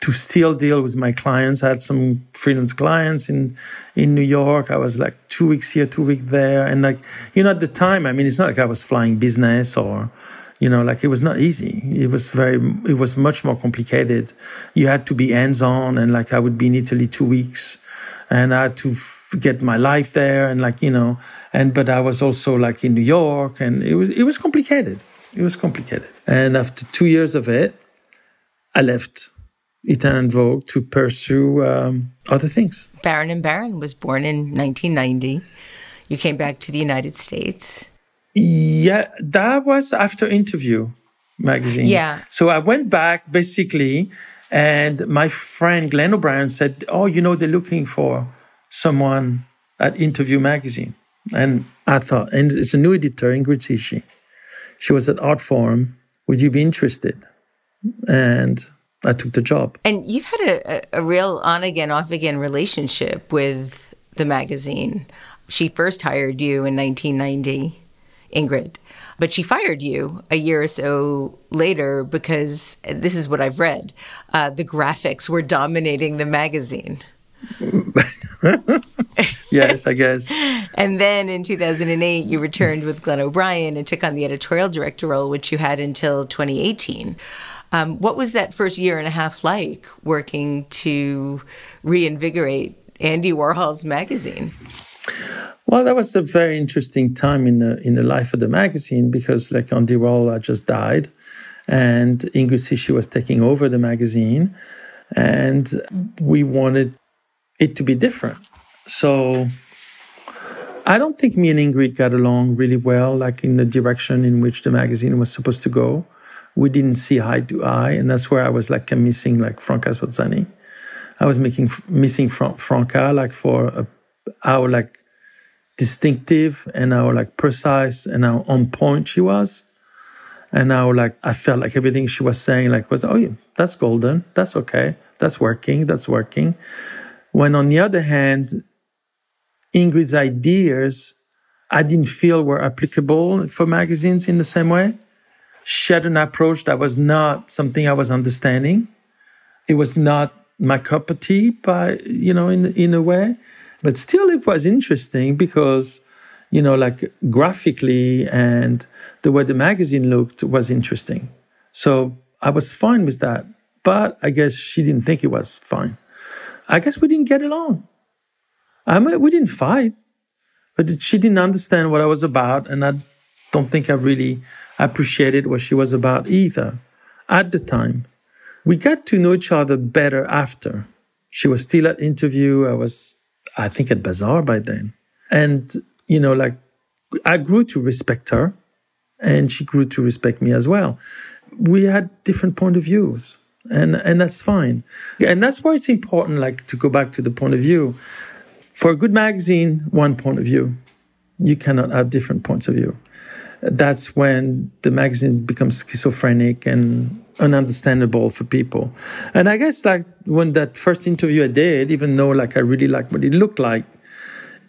to still deal with my clients. I had some freelance clients in in New York. I was like two weeks here, two weeks there, and like you know, at the time, I mean, it's not like I was flying business or you know, like it was not easy. It was very, it was much more complicated. You had to be hands on, and like I would be in Italy two weeks, and I had to f- get my life there, and like you know, and but I was also like in New York, and it was it was complicated. It was complicated, and after two years of it, I left Italian Vogue to pursue um, other things. Baron and Baron was born in 1990. You came back to the United States. Yeah, that was after interview magazine. Yeah. So I went back basically, and my friend Glenn O'Brien said, "Oh, you know, they're looking for someone at Interview magazine." And I thought, and it's a new editor, Ingrid Sischy. She was at Art Artforum. Would you be interested? And I took the job. And you've had a, a, real on again, off again relationship with the magazine. She first hired you in 1990, Ingrid, but she fired you a year or so later because this is what I've read uh, the graphics were dominating the magazine. [laughs] yes, I guess. and then in 2008, you returned with Glenn O'Brien and took on the editorial director role, which you had until 2018. Um, what was that first year and a half like working to reinvigorate Andy Warhol's magazine? Well, that was a very interesting time in the in the life of the magazine because, like, Andy Warhol had just died, and Ingrid Sischy was taking over the magazine, and we wanted it to be different. So I don't think me and Ingrid got along really well, like in the direction in which the magazine was supposed to go we didn't see eye to eye, and that's where I was like missing like Franca Sozzani. I was making missing Franca like for a, how like distinctive and how like precise and how on point she was, and how like I felt like everything she was saying like was oh yeah that's golden that's okay that's working that's working. When on the other hand, Ingrid's ideas I didn't feel were applicable for magazines in the same way shared an approach that was not something I was understanding. It was not my cup of tea, by you know, in in a way. But still, it was interesting because, you know, like graphically and the way the magazine looked was interesting. So I was fine with that. But I guess she didn't think it was fine. I guess we didn't get along. I mean, we didn't fight. but she didn't understand what I was about, and I don't think I really appreciated what she was about either at the time. We got to know each other better after. She was still at interview. I was, I think, at Bazaar by then. And, you know, like I grew to respect her and she grew to respect me as well. We had different point of views and, and that's fine. And that's why it's important, like to go back to the point of view. For a good magazine, one point of view. You cannot have different points of view. That's when the magazine becomes schizophrenic and ununderstandable for people. And I guess like when that first interview I did, even though like I really liked what it looked like,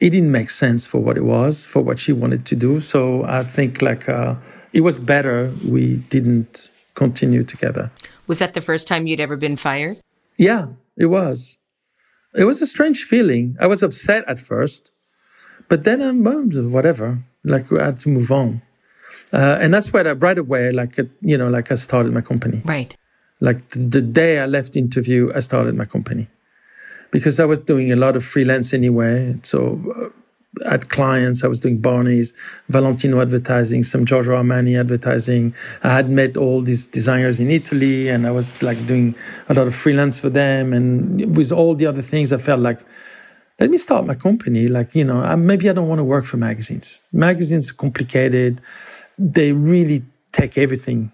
it didn't make sense for what it was, for what she wanted to do. So I think like uh, it was better we didn't continue together. Was that the first time you'd ever been fired? Yeah, it was. It was a strange feeling. I was upset at first, but then I'm um, whatever. Like I had to move on. Uh, and that's why I right away, like uh, you know, like I started my company. Right. Like the, the day I left interview, I started my company because I was doing a lot of freelance anyway. So uh, at clients, I was doing Barney's, Valentino advertising, some Giorgio Armani advertising. I had met all these designers in Italy, and I was like doing a lot of freelance for them. And with all the other things, I felt like let me start my company. Like, you know, maybe I don't want to work for magazines. Magazines are complicated they really take everything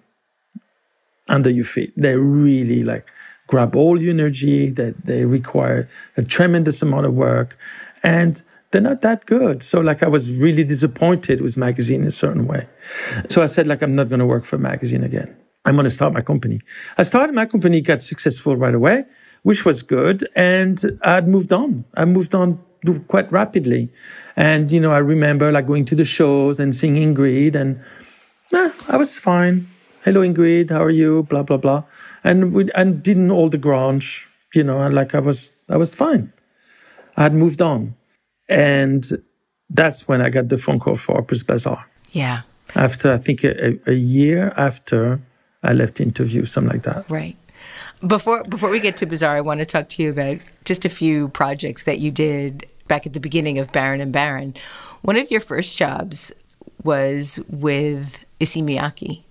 under your feet. They really like grab all your energy, that they require a tremendous amount of work. And they're not that good. So like I was really disappointed with magazine in a certain way. So I said like I'm not going to work for a magazine again. I'm going to start my company. I started my company, got successful right away, which was good, and I'd moved on. I moved on quite rapidly. And, you know, I remember like going to the shows and seeing Ingrid and eh, I was fine. Hello, Ingrid. How are you? Blah, blah, blah. And we, and didn't all the grunge, you know, and like I was, I was fine. I had moved on. And that's when I got the phone call for Harper's Bazaar. Yeah. After, I think, a, a year after I left the interview, something like that. Right. Before before we get to Bazaar, I want to talk to you about just a few projects that you did back at the beginning of Baron and Baron. One of your first jobs was with Issey Miyake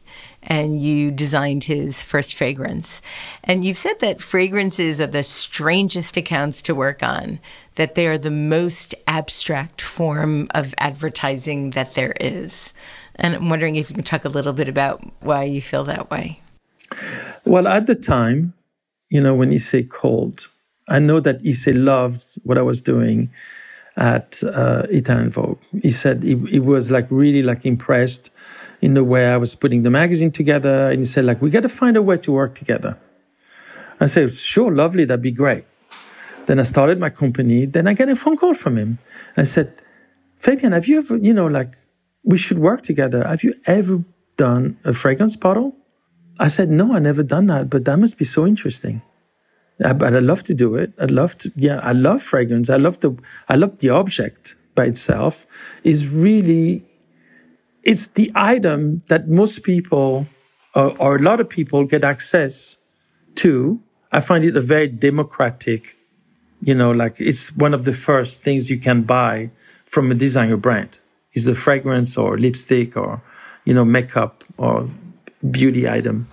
and you designed his first fragrance. And you've said that fragrances are the strangest accounts to work on, that they are the most abstract form of advertising that there is. And I'm wondering if you can talk a little bit about why you feel that way. Well, at the time, you know, when you say called, I know that Issey loved what I was doing at uh, Italian Vogue. He said he, he was like really like impressed in the way I was putting the magazine together. And he said like, we got to find a way to work together. I said, sure, lovely, that'd be great. Then I started my company. Then I get a phone call from him. I said, Fabien, have you ever, you know, like, we should work together. Have you ever done a fragrance bottle? I said, no, I never done that, but that must be so interesting. Uh, I, but I'd love to do it. I'd love to, yeah, I love fragrance. I love the, I love the object by itself is really, it's the item that most people or, or a lot of people get access to. I find it a very democratic, you know, like it's one of the first things you can buy from a designer brand is the fragrance or lipstick or, you know, makeup or beauty item.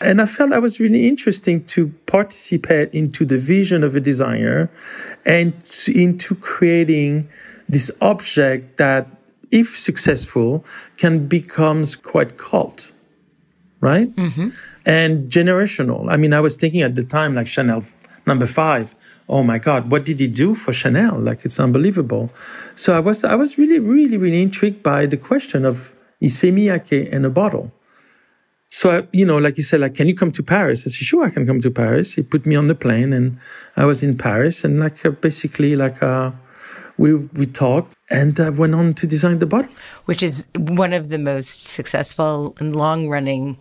And I felt that was really interesting to participate into the vision of a designer and into creating this object that, if successful, can becomes quite cult, right? Mm-hmm. And generational. I mean, I was thinking at the time, like Chanel number five. Oh my God, what did he do for Chanel? Like it's unbelievable. So I was, I was really, really, really intrigued by the question of Issey Miyake in a bottle so I, you know, like you said, like, can you come to Paris? I said, sure, I can come to Paris. He put me on the plane, and I was in Paris, and like uh, basically, like uh, we we talked, and uh, went on to design the bottle, which is one of the most successful and long running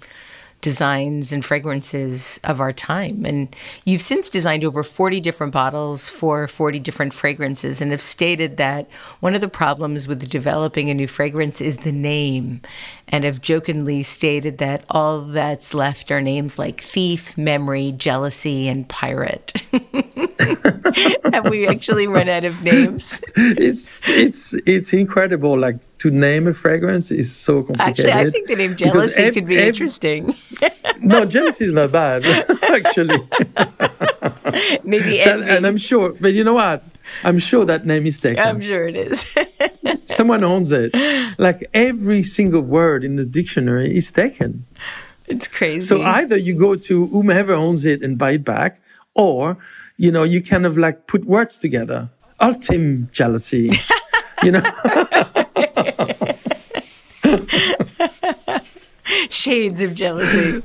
designs and fragrances of our time. And you've since designed over 40 different bottles for 40 different fragrances and have stated that one of the problems with developing a new fragrance is the name. And have jokingly stated that all that's left are names like thief, memory, jealousy, and pirate. [laughs] have we actually run out of names? [laughs] it's it's it's incredible. Like to name a fragrance is so complicated. Actually, I think the name jealousy ev- could be ev- interesting. [laughs] no, jealousy is not bad, [laughs] actually. [laughs] Maybe envy. And I'm sure, but you know what? I'm sure that name is taken. I'm sure it is. Someone owns it. Like every single word in the dictionary is taken. It's crazy. So either you go to whomever owns it and buy it back, or you know you kind of like put words together. Ultim jealousy. you know. [laughs] shades of jealousy.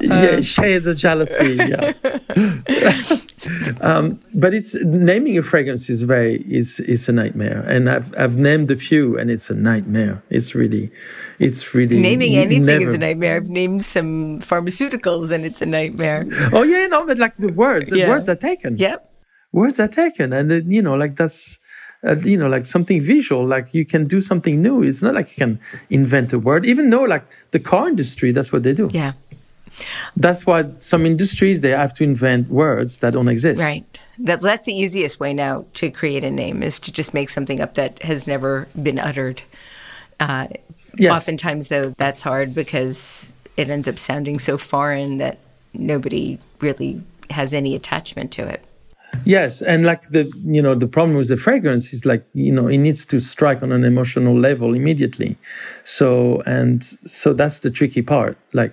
yeah, um, shades of jealousy. Yeah. [laughs] um, but it's naming a fragrance is very is is a nightmare, and I've I've named a few, and it's a nightmare. It's really, it's really naming anything never, is a nightmare. I've named some pharmaceuticals, and it's a nightmare. Oh yeah, no, but like the words, the yeah. words are taken. Yep. Words are taken, and then, you know, like that's uh, you know, like something visual, like you can do something new. It's not like you can invent a word, even though like the car industry, that's what they do. Yeah. That's why some industries they have to invent words that don't exist. Right. That that's the easiest way now to create a name is to just make something up that has never been uttered. Uh, yes. Oftentimes, though, that's hard because it ends up sounding so foreign that nobody really has any attachment to it. Yes, and like the you know the problem with the fragrance is like you know it needs to strike on an emotional level immediately. So and so that's the tricky part. Like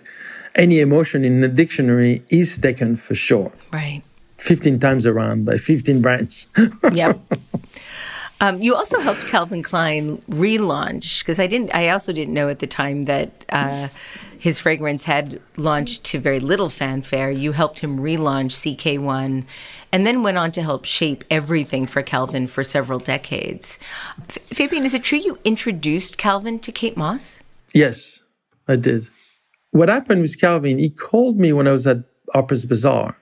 any emotion in the dictionary is taken for sure. Right. 15 times around by 15 brands. [laughs] yep. Um, you also helped Calvin Klein relaunch because I didn't. I also didn't know at the time that uh, his fragrance had launched to very little fanfare. You helped him relaunch CK1 and then went on to help shape everything for Calvin for several decades. F- Fabien, is it true you introduced Calvin to Kate Moss? Yes, I did. What happened with Calvin, he called me when I was at Harper's Bazaar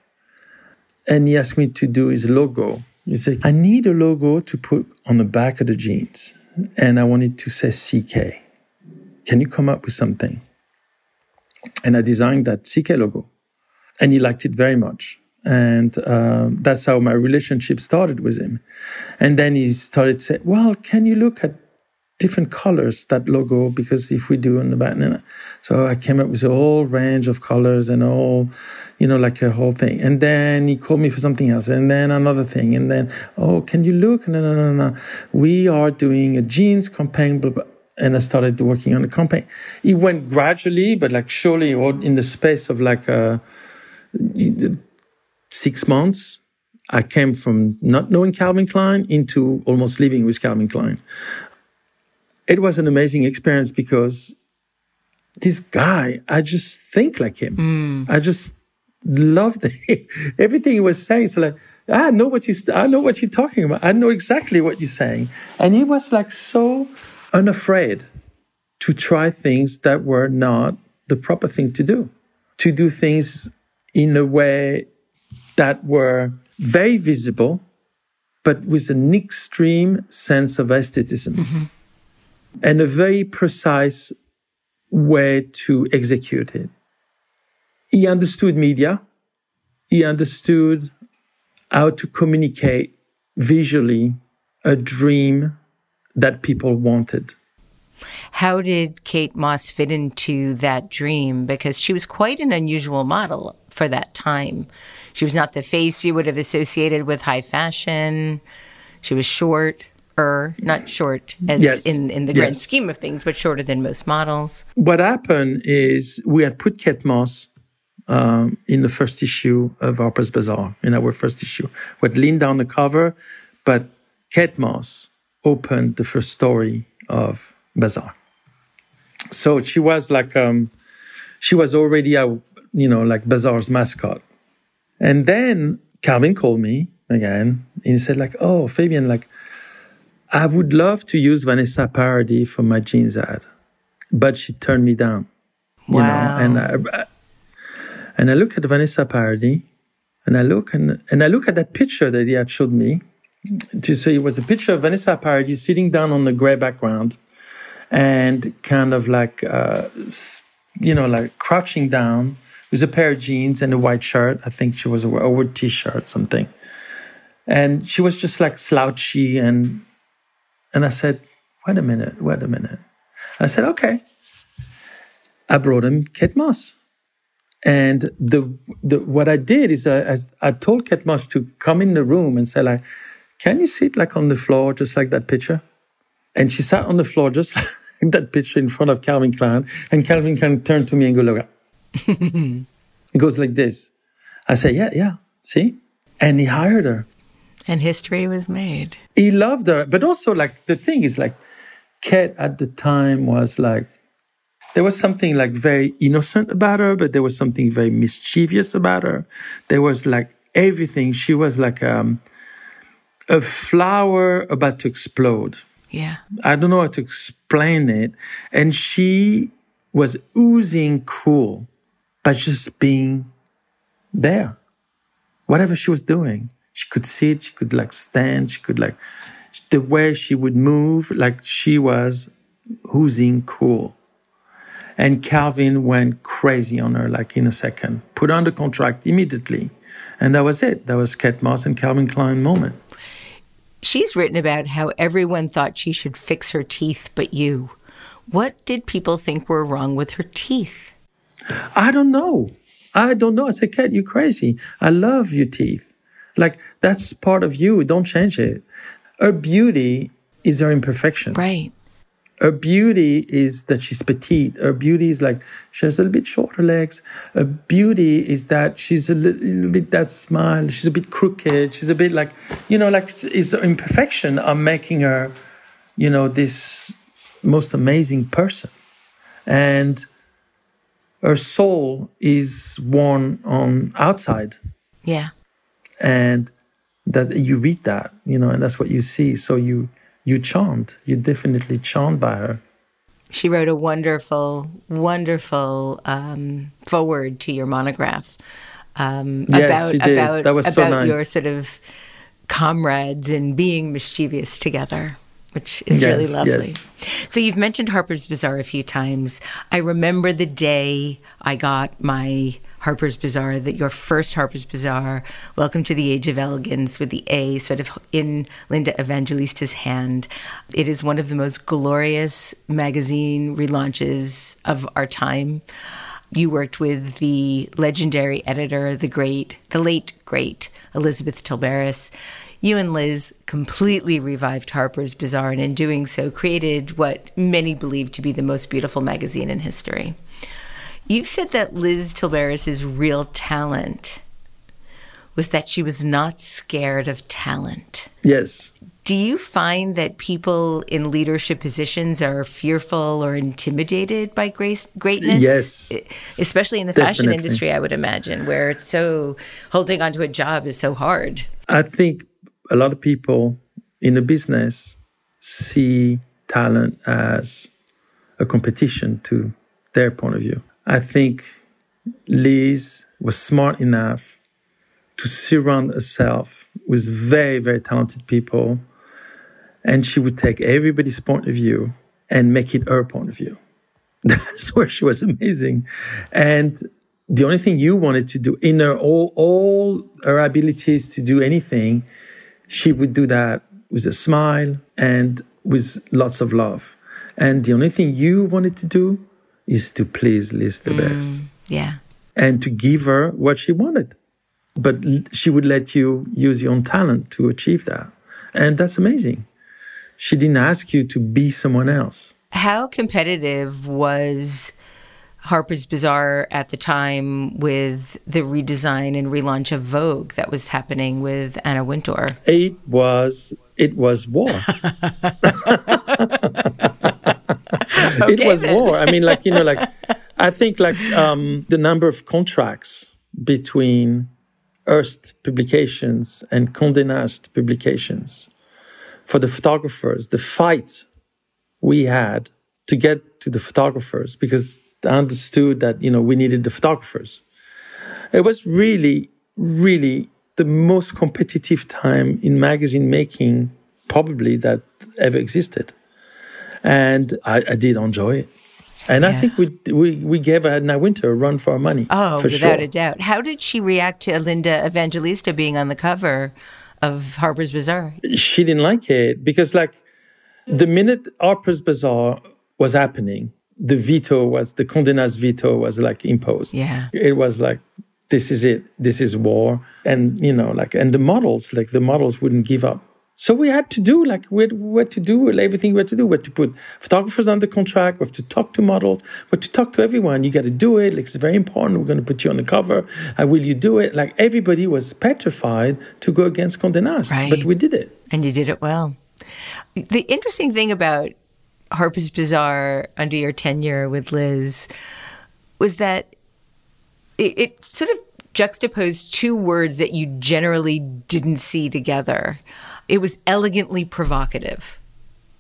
and he asked me to do his logo. He said, I need a logo to put on the back of the jeans and I wanted to say CK. Can you come up with something? And I designed that CK logo. And he liked it very much. And um, that's how my relationship started with him. And then he started to say, Well, can you look at different colors, that logo? Because if we do on the back, so I came up with a whole range of colors and all, you know, like a whole thing. And then he called me for something else, and then another thing. And then, Oh, can you look? No, no, no, no. We are doing a jeans campaign, blah, blah and I started working on the campaign. It went gradually, but like surely, or in the space of like uh, six months, I came from not knowing Calvin Klein into almost living with Calvin Klein. It was an amazing experience because this guy, I just think like him. Mm. I just loved [laughs] everything he was saying. So like, I know what you, I know what you're talking about. I know exactly what you're saying. And he was like so unafraid to try things that were not the proper thing to do, to do things in a way that were very visible, but with an extreme sense of aestheticism mm-hmm. And a very precise way to execute it. He understood media. He understood how to communicate visually a dream that people wanted. How did Kate Moss fit into that dream? Because she was quite an unusual model for that time. She was not the face you would have associated with high fashion. She was short, er, not short as yes. in, in the yes. grand scheme of things, but shorter than most models. What happened is we had put Kate Moss um, in the first issue of Harper's Bazaar, in our first issue. We had Linda on the cover, but Kate Moss opened the first story of Bazaar. So she was like, um, she was already a, you know, like Bazaar's mascot. And then Calvin called me again and he said like, oh, Fabien, like, I would love to use Vanessa Paradis for my jeans ad, but she turned me down. Wow. Know? And I, And I look at Vanessa Paradis and I look and, and I look at that picture that he had showed me. To say it was a picture of Vanessa Paradis sitting down on the gray background and kind of like, uh, you know, like crouching down with a pair of jeans and a white shirt. I think she was a, a t-shirt, something. And she was just like slouchy and, and I said, wait a minute, wait a minute. I said, okay. I brought him Kate Moss. And the, the what I did is I, I, told Kate Moss to come in the room and say like, can you sit like on the floor just like that picture? And she sat on the floor just [laughs] like that picture in front of Calvin Klein. And Calvin Klein turned to me and go, look, [laughs] it goes like this. I said, yeah, yeah, see? And he hired her. And history was made. He loved her. But also like the thing is like, Kate at the time was like, there was something like very innocent about her, but there was something very mischievous about her. There was like everything. She was like um, a flower about to explode. Yeah. I don't know how to explain it. And she was oozing cool by just being there. Whatever she was doing, she could sit, she could like stand, she could like, the way she would move, like she was oozing cool. And Calvin went crazy on her like in a second, put on the contract immediately. And that was it. That was Kate Moss and Calvin Klein moment. She's written about how everyone thought she should fix her teeth but you. What did people think were wrong with her teeth? I don't know. I don't know. I said, Kate, you're crazy. I love your teeth. Like, that's part of you. Don't change it. Her beauty is her imperfections. Right her beauty is that she's petite. Her beauty is like she has a little bit shorter legs. Her beauty is that she's a little bit that smile. She's a bit crooked. She's a bit like you know, like is imperfection are making her, you know, this most amazing person, and her soul is worn on outside. Yeah, and that you read that, you know, and that's what you see. So you you charmed. You definitely charmed by her. She wrote a wonderful, wonderful um, forward to your monograph um, yes, about about about so nice. your sort of comrades and being mischievous together which is yes, really lovely. Yes. So you've mentioned Harper's Bazaar a few times. I remember the day I got my Harper's Bazaar, that your first Harper's Bazaar, Welcome to the Age of Elegance, with the A sort of in Linda Evangelista's hand. It is one of the most glorious magazine relaunches of our time. You worked with the legendary editor, the great, the late great Elizabeth Tilberis. You and Liz completely revived Harper's Bazaar, and in doing so, created what many believe to be the most beautiful magazine in history. You've said that Liz Tilberis's real talent was that she was not scared of talent. Yes. Do you find that people in leadership positions are fearful or intimidated by grace, greatness? Yes. Especially in the Definitely. fashion industry, I would imagine, where it's so holding onto a job is so hard. I think a lot of people in the business see talent as a competition to their point of view. I think Liz was smart enough to surround herself with very, very talented people. And she would take everybody's point of view and make it her point of view. [laughs] That's where she was amazing. And the only thing you wanted to do in her all, all her abilities to do anything, she would do that with a smile and with lots of love. And the only thing you wanted to do is to please Liz Tilberis. Mm, yeah. And to give her what she wanted. But she would let you use your own talent to achieve that. And that's amazing. She didn't ask you to be someone else. How competitive was Harper's Bazaar at the time with the redesign and relaunch of Vogue that was happening with Anna Wintour? It was it was war. [laughs] [laughs] [laughs] it was then. war. I mean, like you know, like [laughs] I think like um, the number of contracts between Hearst publications and Condé Nast publications for the photographers, the fight we had to get to the photographers because I understood that you know we needed the photographers. It was really, really the most competitive time in magazine making probably that ever existed. And I, I did enjoy it. And yeah. I think we, we we gave Anna Wintour a run for our money. Oh, without sure. a doubt. How did she react to Linda Evangelista being on the cover of Harper's Bazaar? She didn't like it because, like, the minute Harper's Bazaar was happening, the veto was the Condé Nast veto was like imposed. Yeah, it was like this is it. This is war, and you know, like, and the models, like the models, wouldn't give up. So we had to do like we had, we had to do with everything we had to do. We had to put photographers under contract. We have to talk to models. We have to talk to everyone. You got to do it. Like it's very important. We're going to put you on the cover. Uh, will you do it? Like everybody was petrified to go against Condé Nast, right. but we did it, and you did it well. The interesting thing about Harper's Bazaar under your tenure with Liz was that it, it sort of juxtaposed two words that you generally didn't see together it was elegantly provocative.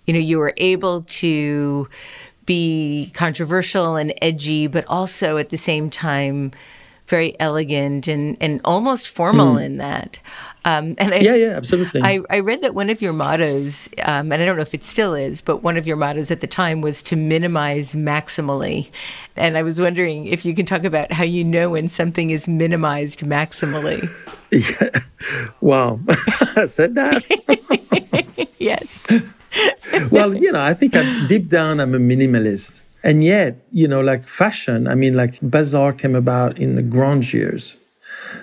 You know, you were able to be controversial and edgy, but also at the same time very elegant and, and almost formal mm. in that. Um, and I, yeah, yeah, absolutely. I, I read that one of your mottos, um, and I don't know if it still is, but one of your mottos at the time was to minimize maximally. And I was wondering if you can talk about how you know when something is minimized maximally. [laughs] Yeah. Wow. [laughs] I said that. [laughs] yes. well, you know, I think I'm, deep down I'm a minimalist. And yet, you know, like fashion, I mean, like Bazaar came about in the grunge years.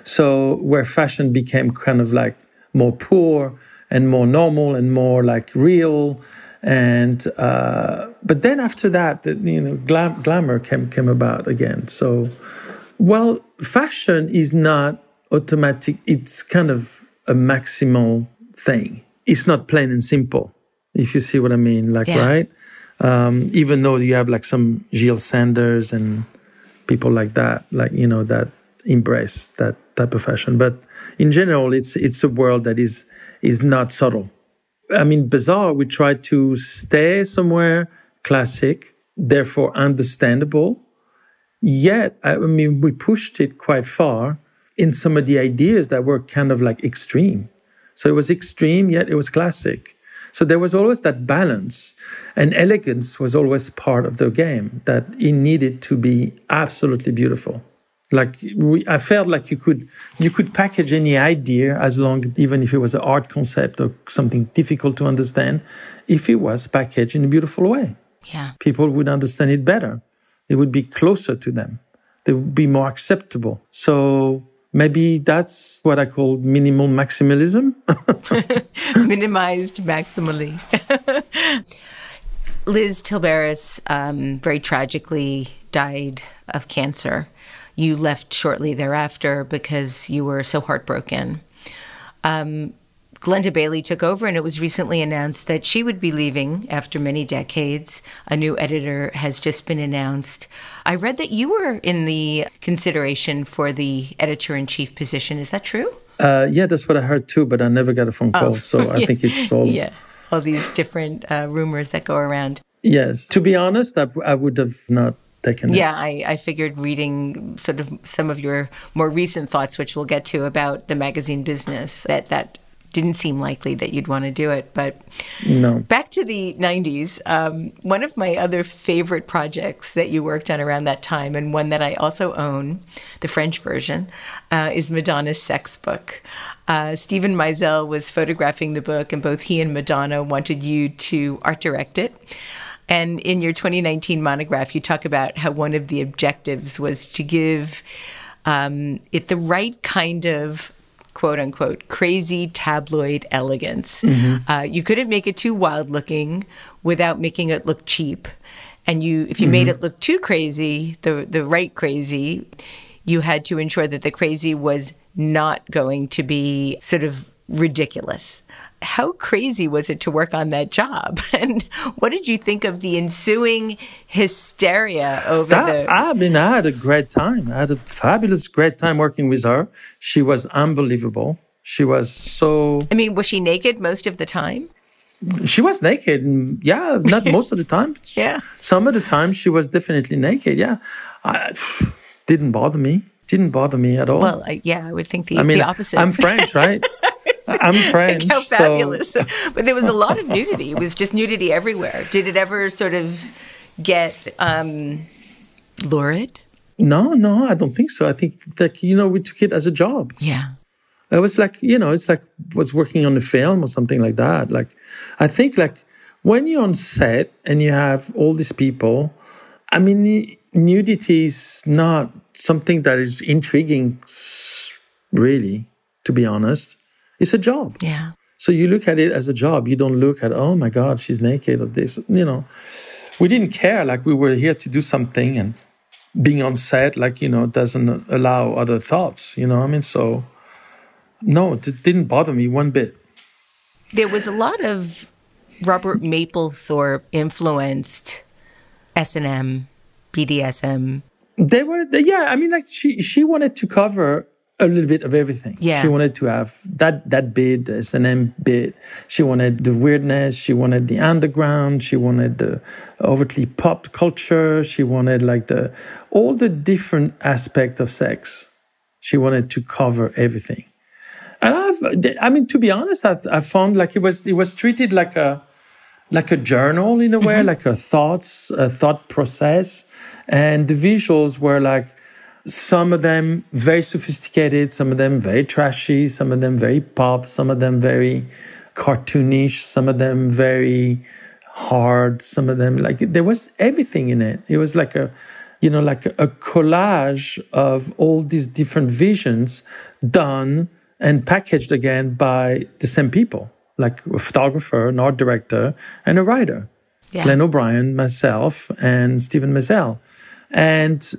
So where fashion became kind of like more poor and more normal and more like real. And, uh, but then after that, you know, glam- glamour came, came about again. So, well, fashion is not automatic. It's kind of a maximal thing. It's not plain and simple, if you see what I mean. Like, yeah. right? Um, even though you have like some Jil Sanders and people like that, like you know that embrace that type of fashion. But in general, it's it's a world that is is not subtle. I mean, Bazaar, We try to stay somewhere classic, therefore understandable. Yet, I mean, we pushed it quite far in some of the ideas that were kind of like extreme. So it was extreme, yet it was classic. So there was always that balance, and elegance was always part of the game. That it needed to be absolutely beautiful. Like we, I felt like you could you could package any idea as long, even if it was an art concept or something difficult to understand, if it was packaged in a beautiful way. Yeah, people would understand it better. It would be closer to them. They would be more acceptable. So maybe that's what I call minimal maximalism. [laughs] [laughs] Minimized maximally. [laughs] Liz Tilberis um, very tragically died of cancer. You left shortly thereafter because you were so heartbroken. Um, Glenda Bailey took over, and it was recently announced that she would be leaving after many decades. A new editor has just been announced. I read that you were in the consideration for the editor in chief position. Is that true? Uh, yeah, that's what I heard too, but I never got a phone call. Oh, so yeah. I think it's [laughs] all. Yeah, all these different uh, rumors that go around. Yes. To be honest, I, I would have not taken it. Yeah, I, I figured reading sort of some of your more recent thoughts, which we'll get to about the magazine business, that that didn't seem likely that you'd want to do it. But no. back to the 90s, um, one of my other favorite projects that you worked on around that time, and one that I also own, the French version, uh, is Madonna's Sex Book. Uh, Steven Meisel was photographing the book, and both he and Madonna wanted you to art direct it. And in your 2019 monograph, you talk about how one of the objectives was to give um, it the right kind of quote unquote crazy tabloid elegance. Mm-hmm. Uh, you couldn't make it too wild looking without making it look cheap. And you, if you mm-hmm. made it look too crazy, the the right crazy, you had to ensure that the crazy was not going to be sort of ridiculous how crazy was it to work on that job? [laughs] And what did you think of the ensuing hysteria over that, the? I mean, I had a great time. I had a fabulous, great time working with her. She was unbelievable. She was so. I mean, was she naked most of the time? She was naked. Yeah, not most of the time. [laughs] yeah. Some of the time she was definitely naked. Yeah. I, didn't bother me didn't bother me at all. Well, I, yeah, I would think the, I mean, the opposite. I'm French, right? [laughs] [laughs] I'm French. How so- fabulous. [laughs] but there was a lot of nudity. It was just nudity everywhere. Did it ever sort of get um, lurid? no, no, I don't think so. I think like you know we took it as a job. Yeah. It was like you know it's like was working on a film or something like that. Like I think like when you're on set and you have all these people, I mean nudity is not something that is intriguing, really. To be honest, it's a job. Yeah. So you look at it as a job. You don't look at, oh my God, she's naked or this. You know, we didn't care. Like we were here to do something and being on set, like, you know, doesn't allow other thoughts, you know I mean? So, no, it didn't bother me one bit. There was a lot of Robert Mapplethorpe influenced S&M, BDSM. They were, yeah, I mean, like she, she wanted to cover a little bit of everything. Yeah. She wanted to have that, that bit, the S&M bit. She wanted the weirdness. She wanted the underground. She wanted the overtly pop culture. She wanted like the, all the different aspect of sex. She wanted to cover everything. And I've, I mean, to be honest, I've, I found like it was, it was treated like a, like a journal in a way, mm-hmm. like a thoughts, a thought process. And the visuals were like, some of them very sophisticated, some of them very trashy, some of them very pop, some of them very cartoonish, some of them very hard, some of them like there was everything in it. It was like a, you know, like a collage of all these different visions done and packaged again by the same people, like a photographer, an art director, and a writer. Yeah. Glenn O'Brien, myself, and Steven Meisel. And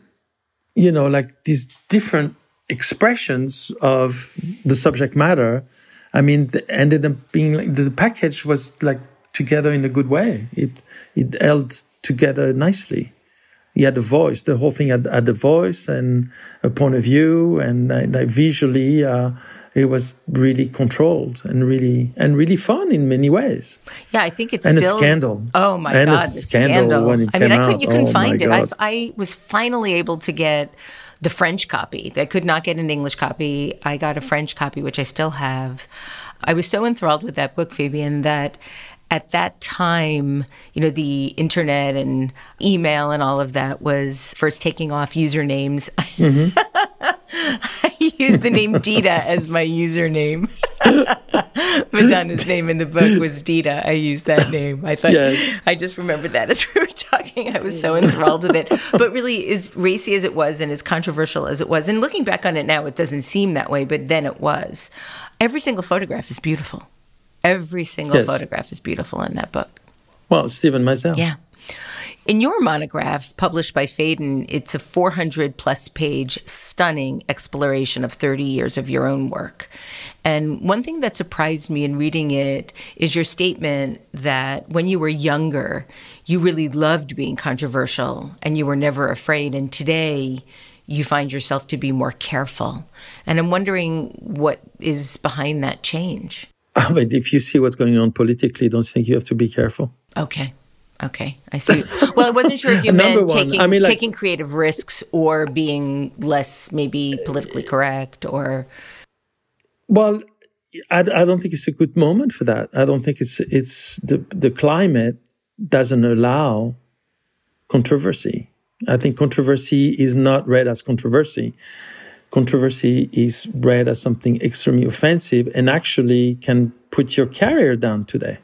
you know, like these different expressions of the subject matter. I mean, ended up being like the package was like together in a good way. It it held together nicely. He had a voice. The whole thing had, had a voice and a point of view, and uh, like visually, uh, it was really controlled and really and really fun in many ways. Yeah, I think it's And a still scandal. Oh my And a god, the scandal scandal! when it I mean, I couldn't. You couldn't Oh find it. I. I was finally able to get the French copy. I could not get an English copy. I got a French copy, which I still have. I was so enthralled with that book, Fabien, that at that time, you know, the internet and email and all of that was first taking off usernames. Mm-hmm. [laughs] [laughs] I use the name Dita as my username. [laughs] Madonna's name in the book was Dita. I used that name. I thought Yeah. I just remembered that as [laughs] we were talking. I was so enthralled with it. But really, as racy as it was and as controversial as it was, and looking back on it now, it doesn't seem that way, but then it was. Every single photograph is beautiful. Every single Yes. photograph is beautiful in that book. Well, Steven myself. Yeah. In your monograph, published by Phaidon, it's a 400 plus page, stunning exploration of 30 years of your own work. And one thing that surprised me in reading it is your statement that when you were younger, you really loved being controversial and you were never afraid. And today, you find yourself to be more careful. And I'm wondering what is behind that change. [laughs] But if you see what's going on politically, don't you think you have to be careful? Okay. Okay, I see. Well, I wasn't sure if [laughs] you meant taking I mean, like- taking creative risks or being less maybe politically uh, correct or Well, I, I don't think it's a good moment for that. I don't think it's it's the the climate doesn't allow controversy. I think controversy is not read as controversy. Controversy is read as something extremely offensive and actually can put your career down today.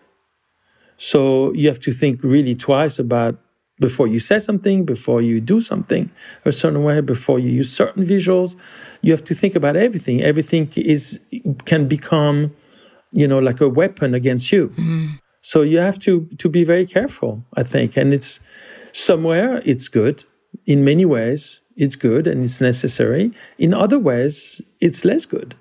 So you have to think really twice about before you say something, before you do something a certain way, before you use certain visuals. You have to think about everything. Everything is can become, you know, like a weapon against you. Mm-hmm. So you have to to be very careful, I think. And it's somewhere it's good. In many ways, it's good and it's necessary. In other ways, it's less good.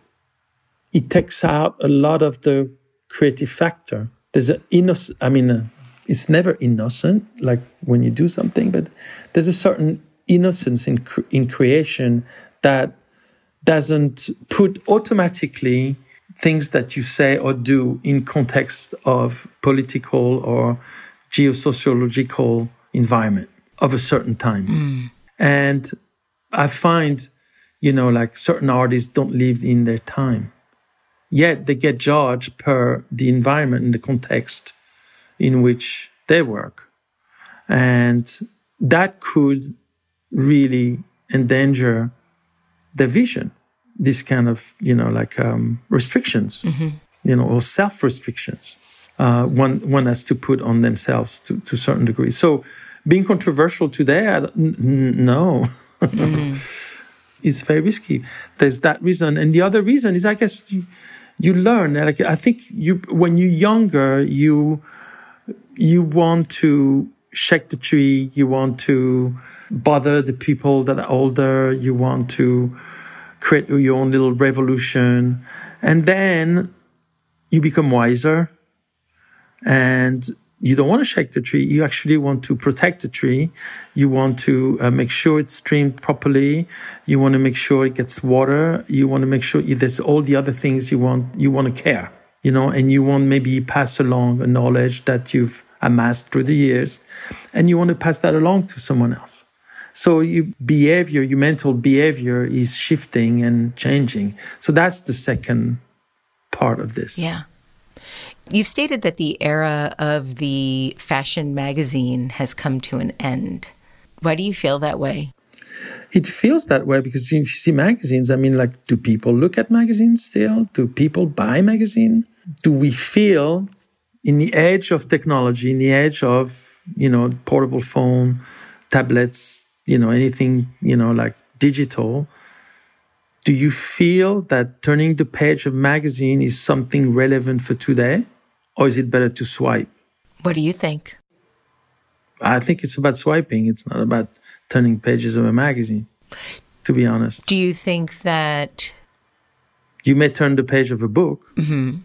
It takes out a lot of the creative factor. There's an innocent, I mean, uh, it's never innocent, like when you do something, but there's a certain innocence in, cr- in creation that doesn't put automatically things that you say or do in context of political or geosociological environment of a certain time. And I find you know, like certain artists don't live in their time. Yet they get judged per the environment and the context in which they work. And that could really endanger their vision. This kind of, you know, like um, restrictions, mm-hmm. you know, or self restrictions. Uh, one one has to put on themselves to to a certain degree. So, being controversial today, I, n- no, mm-hmm. [laughs] it's very risky. There's that reason, and the other reason is, I guess, you, learn. Like I think you, when you're younger, you you want to shake the tree. You want to bother the people that are older. You want to create your own little revolution. And then you become wiser and you don't want to shake the tree. You actually want to protect the tree. You want to uh, make sure it's streamed properly. You want to make sure it gets water. You want to make sure there's all the other things you want, you want to care, you know, and you want maybe pass along a knowledge that you've amassed through the years and you want to pass that along to someone else. So your behavior, your mental behavior is shifting and changing. So that's the second part of this. Yeah. You've stated that the era of the fashion magazine has come to an end. Why do you feel that way? It feels that way because if you see magazines, I mean, like, do people look at magazines still? Do people buy magazine? Do we feel in the age of technology, in the age of, you know, portable phone, tablets, you know, anything, you know, like digital, do you feel that turning the page of magazine is something relevant for today? Or is it better to swipe? What do you think? I think it's about swiping. It's not about turning pages of a magazine, to be honest. Do you think that. You may turn the page of a book. Mm-hmm.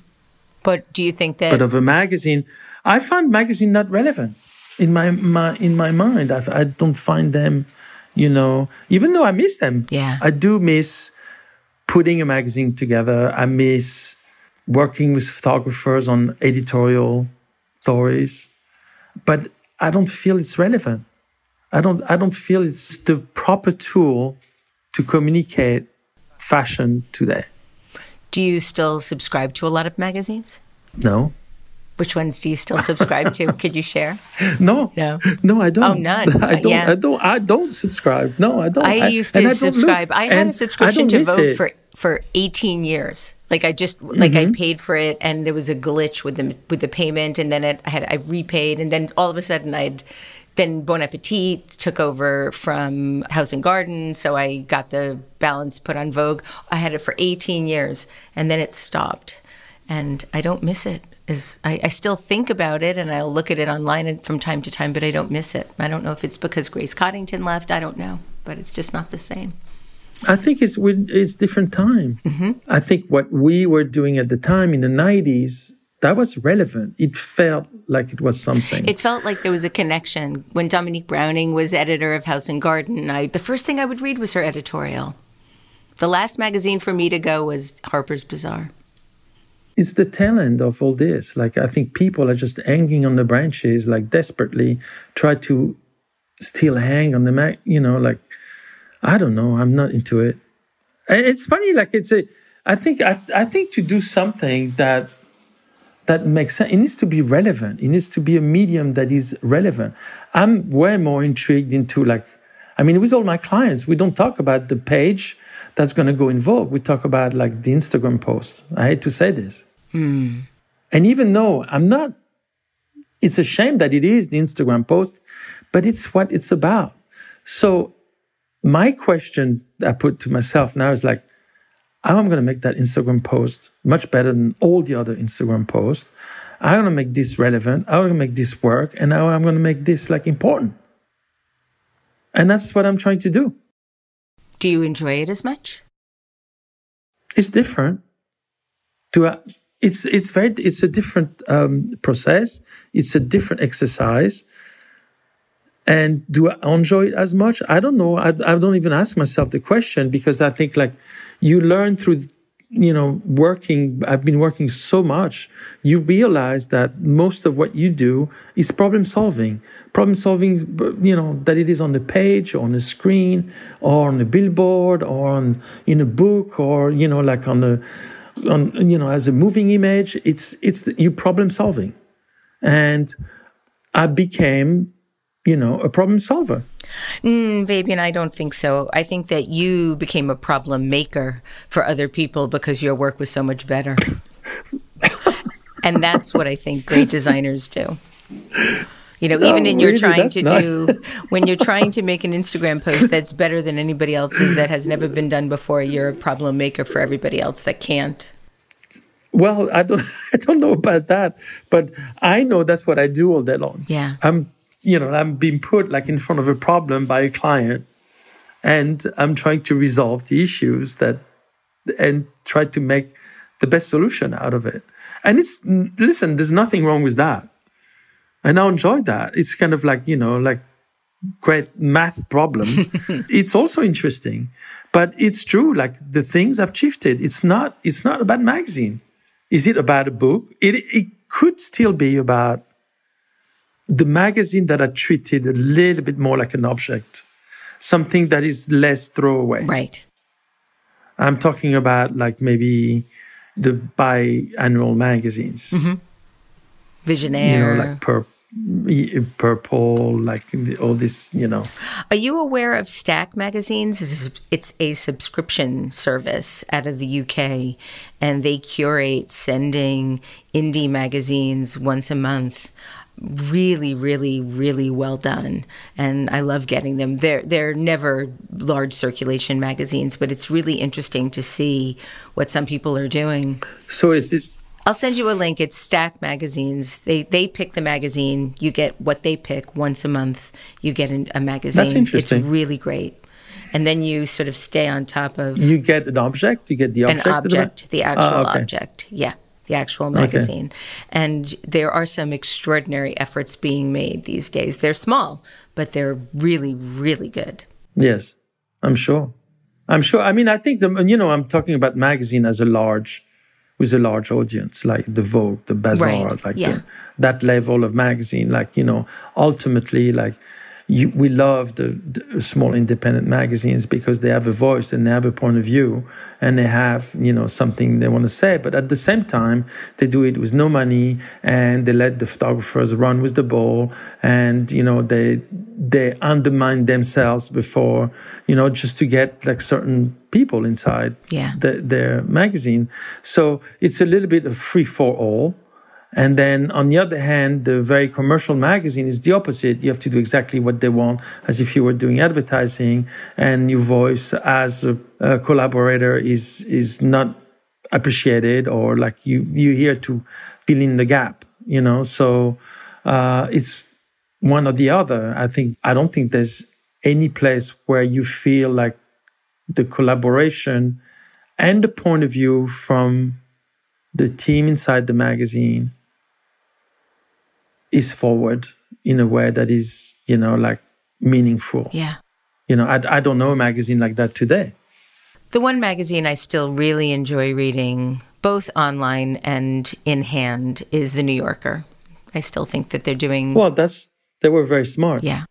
But do you think that. But of a magazine, I find magazine not relevant in my, my in my mind. I, I don't find them, you know, even though I miss them. Yeah. I do miss putting a magazine together. I miss working with photographers on editorial stories, but I don't feel it's relevant. I don't, I don't feel it's the proper tool to communicate fashion today. Do you still subscribe to a lot of magazines? No. Which ones do you still subscribe to? Could you share? [laughs] No, no, no. I don't. Oh, none. [laughs] I don't. Yeah. I don't. I don't subscribe. No, I don't. I used to I subscribe. I had a subscription to Vogue it. for for eighteen years. Like I just like mm-hmm. I paid for it, and there was a glitch with the with the payment, and then it, I had I repaid, and then all of a sudden I'd then Bon Appetit took over from House and Garden, so I got the balance put on Vogue. I had it for 18 years, and then it stopped, and I don't miss it is I, I, still think about it and I'll look at it online from time to time, but I don't miss it. I don't know if it's because Grace Coddington left. I don't know, but it's just not the same. I think it's it's different time. Mm-hmm. I think what we were doing at the time in the '90s that was relevant. It felt like it was something. It felt like there was a connection. When Dominique Browning was editor of House and Garden, I, the first thing I would read was her editorial. The last magazine for me to go was Harper's Bazaar it's the talent of all this. Like I think people are just hanging on the branches, like desperately try to still hang on the mag. You know, like I don't know. I'm not into it. It's funny. Like it's a. I think I, I think to do something that that makes sense. It needs to be relevant. It needs to be a medium that is relevant. I'm way more intrigued into like. I mean, with all my clients, we don't talk about the page that's going to go in Vogue. We talk about like the Instagram post. I hate to say this. Mm. And even though I'm not, it's a shame that it is the Instagram post, but it's what it's about. So my question I put to myself now is like, how am I going to make that Instagram post much better than all the other Instagram posts? I'm going to make this relevant. I'm going to make this work. And now I'm going to make this like important. And that's what I'm trying to do. Do you enjoy it as much? It's different. Do I, it's it's very it's a different um, process. It's a different exercise. And do I enjoy it as much? I don't know. I, I don't even ask myself the question because I think like you learn through you know, working, I've been working so much, you realize that most of what you do is problem solving. Problem solving, you know, that it is on the page, or on the screen, or on the billboard, or on, in a book, or, you know, like on the, on, you know, as a moving image. It's, it's you problem solving. And I became, you know, a problem solver. Mm, Fabien, I don't think so. I think that you became a problem maker for other people because your work was so much better. and that's what I think great designers do. You know, even in you're really, trying to not... do when you're trying to make an Instagram post that's better than anybody else's that has never been done before, you're a problem maker for everybody else that can't. Well, I don't [laughs] I don't know about that, but I know that's what I do all day long. Yeah. I'm you know, I'm being put like in front of a problem by a client and I'm trying to resolve the issues that and try to make the best solution out of it. And it's listen, there's nothing wrong with that. And I enjoy that. It's kind of like, you know, like great math problem. [laughs] it's also interesting. But it's true, like the things have shifted. It's not it's not about magazine. Is it about a book? It it could still be about the magazine that are treated a little bit more like an object, something that is less throwaway. Right. I'm talking about like maybe the biannual magazines. Mm-hmm. Visionaire. You know, like Pur- Purple, like all this, you know. Are you aware of Stack Magazines? It's a subscription service out of the UK, and they curate sending indie magazines once a month really really really well done. And i love getting them. They're they're never large circulation magazines but it's really interesting to see what some people are doing. So is it i'll send you a link. It's stack magazines. They they pick the magazine. You get what they pick once a month. You get a magazine. That's interesting. It's really great. And then you sort of stay on top of you get an object? You get the object an object the actual oh, okay. object. Yeah the actual magazine. Okay. And there are some extraordinary efforts being made these days. They're small, but they're really, really good. Yes, I'm sure. I'm sure. I mean, I think the, you know, I'm talking about magazine as a large, with a large audience, like the Vogue, the Bazaar, right. like yeah. the, that level of magazine. Like you know, ultimately, like you, we love the, the, small independent magazines because they have a voice and they have a point of view and they have you know something they want to say. But at the same time they do it with no money and they let the photographers run with the ball and you know they they undermine themselves before you know just to get like certain people inside yeah. the, their magazine. So it's a little bit of free for all and then on the other hand, the very commercial magazine is the opposite. You have to do exactly what they want as if you were doing advertising and your voice as a, a collaborator is, is not appreciated or like you, you're here to fill in the gap, you know? So, uh, it's one or the other. I think, I don't think there's any place where you feel like the collaboration and the point of view from the team inside the magazine is forward in a way that is, you know, like meaningful. Yeah. You know, I, I don't know a magazine like that today. The one magazine I still really enjoy reading, both online and in hand, is The New Yorker. I still think that they're doing. Well, that's, they were very smart. Yeah.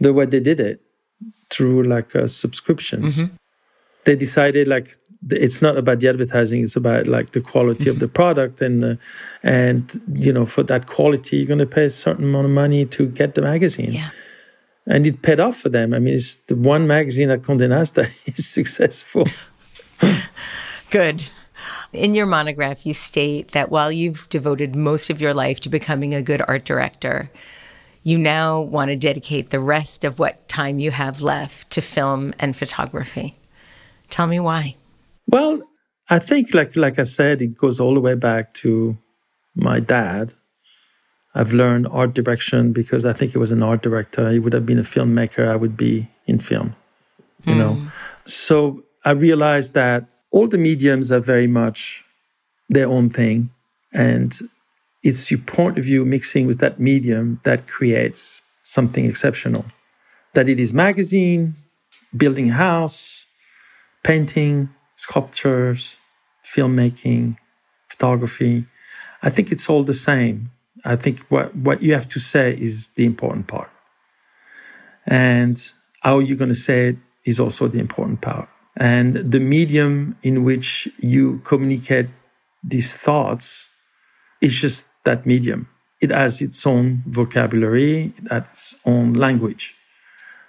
The way they did it through like uh, subscriptions. Mm-hmm. They decided like it's not about the advertising it's about like the quality of the mm-hmm. product and uh, and you know for that quality you're going to pay a certain amount of money to get the magazine. Yeah. And it paid off for them. I mean it's the one magazine at Condé Nast that [laughs] is successful. [laughs] Good. In your monograph you state that while you've devoted most of your life to becoming a good art director you now want to dedicate the rest of what time you have left to film and photography. Tell me why well, I think, like like I said, it goes all the way back to my dad. I've learned art direction because I think he was an art director. He would have been a filmmaker. I would be in film, you mm. know. Hmm. So I realized that all the mediums are very much their own thing, and it's your point of view mixing with that medium that creates something exceptional. That it is magazine, building a house, painting, sculptures, filmmaking, photography. I think it's all the same. I think what, what you have to say is the important part. And how you're going to say it is also the important part. And the medium in which you communicate these thoughts is just that medium. It has its own vocabulary, it has its own language.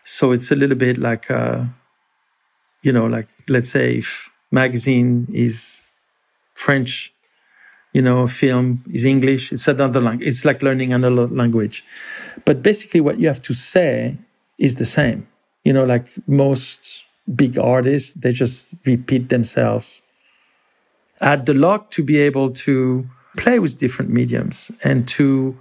So it's a little bit like, uh, you know, like let's say if magazine is French, you know, film is English, it's another language. It's like learning another language. But basically, what you have to say is the same. You know, like most big artists, they just repeat themselves. I the luck to be able to play with different mediums and to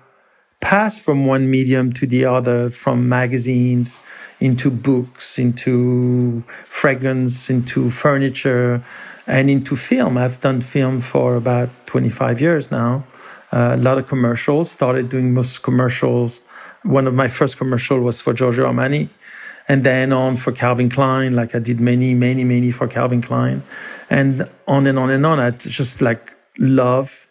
pass from one medium to the other, from magazines into books, into fragrance, into furniture, and into film. I've done film for about 25 years now. Uh, a lot of commercials, started doing most commercials. One of my first commercial was for Giorgio Armani and then on for Calvin Klein. Like I did many, many, many for Calvin Klein, and on and on and on. I just like love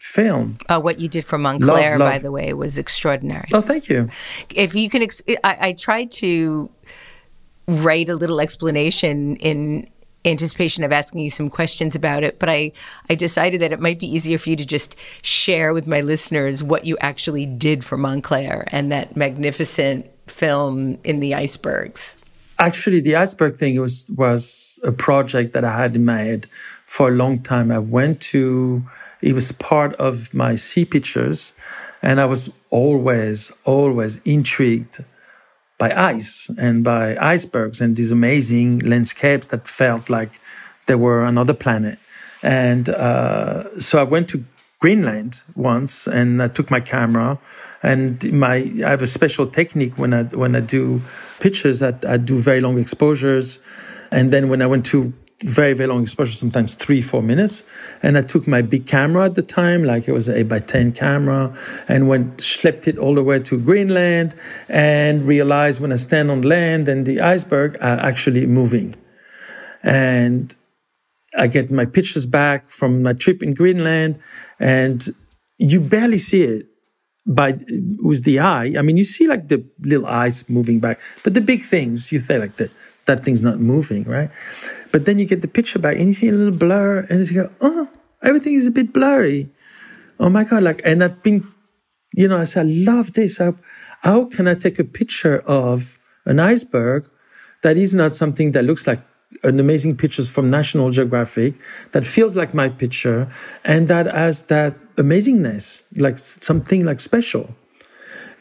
film. Uh, what you did for Moncler, love, love. by the way, was extraordinary. Oh, thank you. If you can, ex- I, I tried to write a little explanation in anticipation of asking you some questions about it, but I, I decided that it might be easier for you to just share with my listeners what you actually did for Moncler and that magnificent film in the icebergs? Actually, the iceberg thing was was a project that I had in my head for a long time. I went to it was part of my sea pictures, and I was always always intrigued by ice and by icebergs and these amazing landscapes that felt like they were another planet. And uh, so I went to Greenland once, and I took my camera and my I have a special technique when I when I do pictures. I, I do very long exposures, and then when I went to very very long exposure, sometimes three four minutes, and I took my big camera at the time, like it was an eight by ten camera, and went schlepped it all the way to Greenland, and realized when I stand on land and the iceberg are actually moving, and I get my pictures back from my trip in Greenland, and you barely see it by with the eye. I mean, you see like the little eyes moving back, but the big things, you think like that that thing's not moving, right? But then you get the picture back and you see a little blur, and you go, oh, everything is a bit blurry. Oh my god! Like, and I've been, you know, I said, I love this. How, how can I take a picture of an iceberg that is not something that looks like an amazing pictures from National Geographic that feels like my picture and that has that amazingness, like something like special.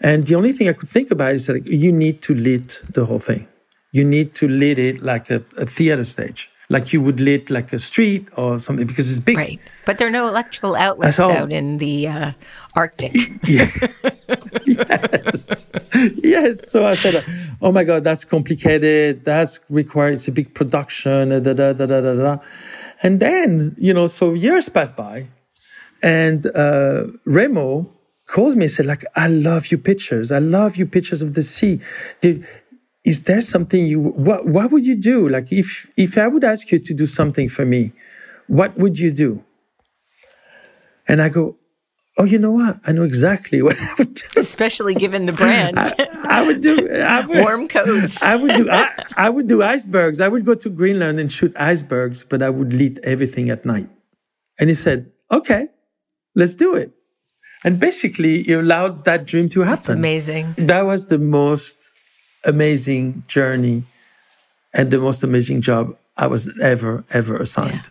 And the only thing I could think about is that you need to lit the whole thing. You need to lit it like a, a theater stage like you would lit like a street or something because it's big. Right. But there are no electrical outlets so, out in the uh, Arctic. [laughs] [laughs] yes. yes. So I said, oh my God, that's complicated. That's required. It's a big production. Da, da, da, da, da, da. And then, you know, so years pass by and uh, Remo calls me and said, like, I love your pictures. I love your pictures of the sea. Dude, is there something you what what would you do? Like if if i would ask you to do something for me what would you do? And i go oh you know what? I know exactly [laughs] what i would do. Especially given the brand. I, I, would do I would, warm coats. I would do I, I would do icebergs. I would go to greenland and shoot icebergs but i would lit everything at night. And he said okay let's do it. And basically you allowed that dream to happen. That's amazing. That was the most amazing journey and the most amazing job I was ever, ever assigned.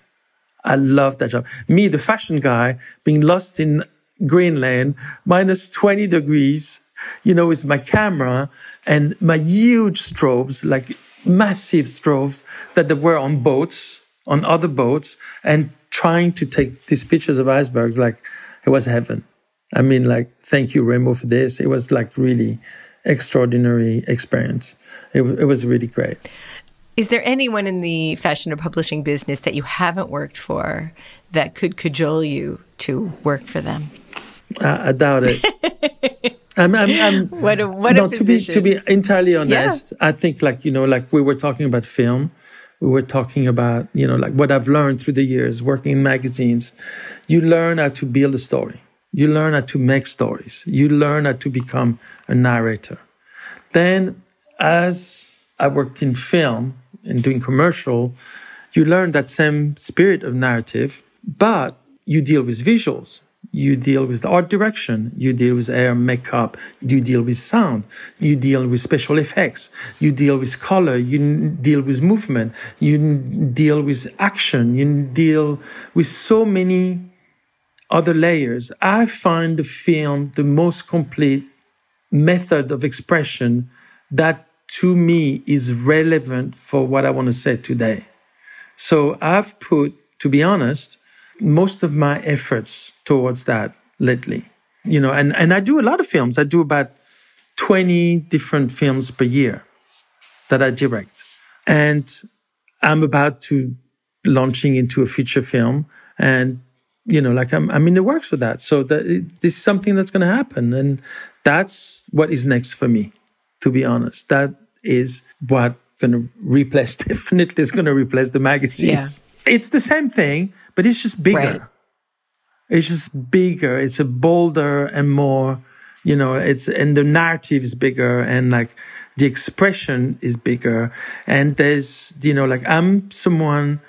Yeah. I love that job. Me, the fashion guy, being lost in Greenland, minus 20 degrees, you know, with my camera and my huge strobes, like massive strobes that were on boats, on other boats, and trying to take these pictures of icebergs like it was heaven. I mean, like, thank you, Remo, for this. It was like really extraordinary experience. It, it was really great. Is there anyone in the fashion or publishing business that you haven't worked for that could cajole you to work for them? I, I doubt it. [laughs] I'm, I'm, I'm, what a, what no, a to be to be entirely honest, yeah. I think like you know, like we were talking about film. we were talking about, you know, like what I've learned through the years working in magazines. You learn how to build a story. You learn how to make stories. You learn how to become a narrator. Then, as I worked in film and doing commercial, you learn that same spirit of narrative, but you deal with visuals. You deal with the art direction. You deal with hair, makeup. You deal with sound. You deal with special effects. You deal with color. You deal with movement. You deal with action. You deal with so many other layers. I find the film the most complete method of expression that to me is relevant for what I want to say today. So I've put, to be honest, most of my efforts towards that lately. You know, and, and I do a lot of films. I do about 20 different films per year that I direct. And I'm about to launching into a feature film and you know like I'm I'm in the works with that. So that it, this is something that's going to happen and that's what is next for me to be honest. That is what going to replace [laughs] definitely is going to replace the magazines. Yeah. It's the same thing, but it's just bigger. Right. It's just bigger. It's a bolder and more, you know, it's, and the narrative is bigger and like the expression is bigger. And there's, you know, like I'm someone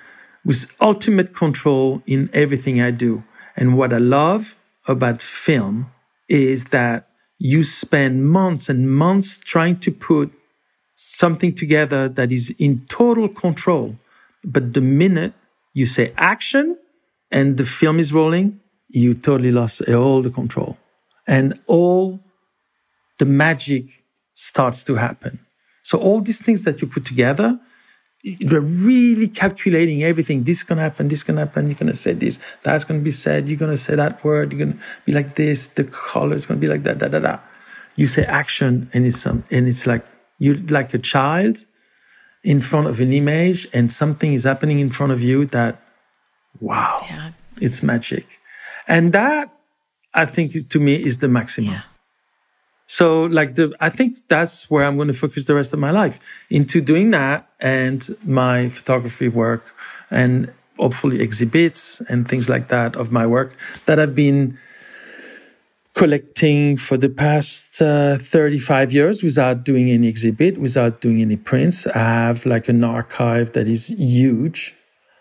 with ultimate control in everything I do. And what I love about film is that you spend months and months trying to put something together that is in total control. But the minute you say action and the film is rolling, you totally lost all the control. And all the magic starts to happen. So all these things that you put together, you're really calculating everything. This is gonna happen, this is gonna happen, you're gonna say this, that's gonna be said, you're gonna say that word, you're gonna be like this, the color is gonna be like that, da da da. You say action and it's some and it's like you like a child in front of an image and something is happening in front of you that wow yeah. it's magic and that i think to me is the maximum yeah. So like the i think that's where i'm going to focus the rest of my life into doing that and my photography work and hopefully exhibits and things like that of my work that i've been collecting for the past uh, 35 years without doing any exhibit, without doing any prints. I have like an archive that is huge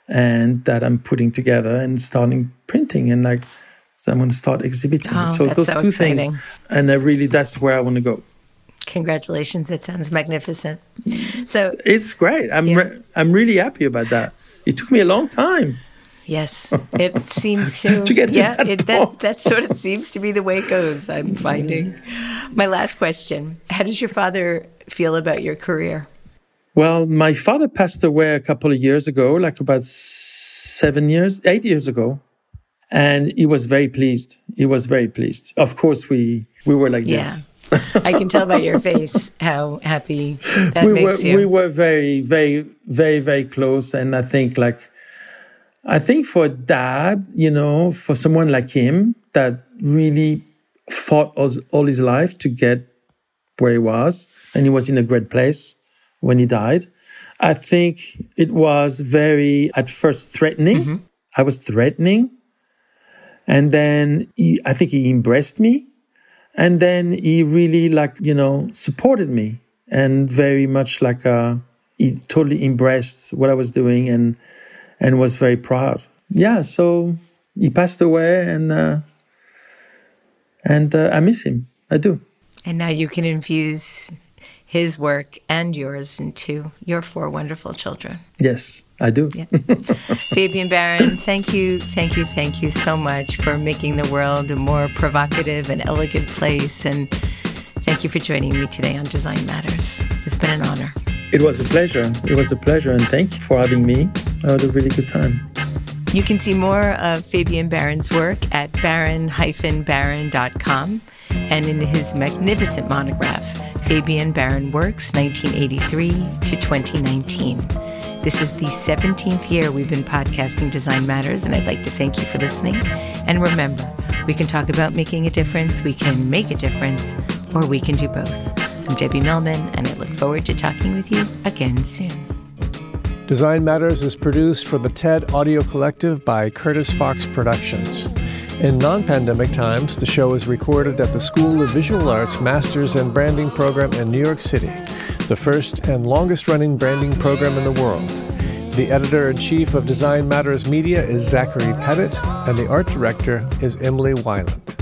and that I'm putting together and starting printing and like so I'm going to start exhibiting. Oh, so those so two exciting. things, and I really that's where I want to go. Congratulations! That sounds magnificent. Mm. So it's great. I'm yeah. re- I'm really happy about that. It took me a long time. Yes, it seems [laughs] to. to get to yeah, that, it, that, that sort of seems to be the way it goes. I'm finding. My last question: How does your father feel about your career? Well, my father passed away a couple of years ago, like about seven years, eight years ago, and he was very pleased. He was very pleased. Of course, we we were like yeah. this. I can tell by your [laughs] face how happy that we makes were, you. We were very, very, very, very close, and I think like I think for dad, you know, for someone like him that really fought all all his life to get where he was, and he was in a great place when he died. I think it was very, at first, threatening. Mm-hmm. I was threatening. And then he, I think he embraced me. And then he really, like, you know, supported me and very much like, uh, he totally embraced what I was doing and and was very proud. Yeah, so he passed away, and uh, and uh, I miss him. I do. And now you can infuse his work and yours into your four wonderful children. Yes, I do. Yeah. [laughs] Fabien Baron, thank you, thank you, thank you so much for making the world a more provocative and elegant place. And thank you for joining me today on Design Matters. It's been an honor. It was a pleasure. It was a pleasure, and thank you for having me. I had a really good time. You can see more of Fabien Baron's work at baron-baron.com and in his magnificent monograph, Fabien Baron Works 1983 to 2019. This is the 17th year we've been podcasting Design Matters, and I'd like to thank you for listening. And remember, we can talk about making a difference, we can make a difference, or we can do both. I'm Debbie Millman, and I look forward to talking with you again soon. Design Matters is produced for the TED Audio Collective by Curtis Fox Productions. In non pandemic times, the show is recorded at the School of Visual Arts Masters in Branding program in New York City, the first and longest running branding program in the world. The editor in chief of Design Matters Media is Zachary Pettit, and the art director is Emily Weiland.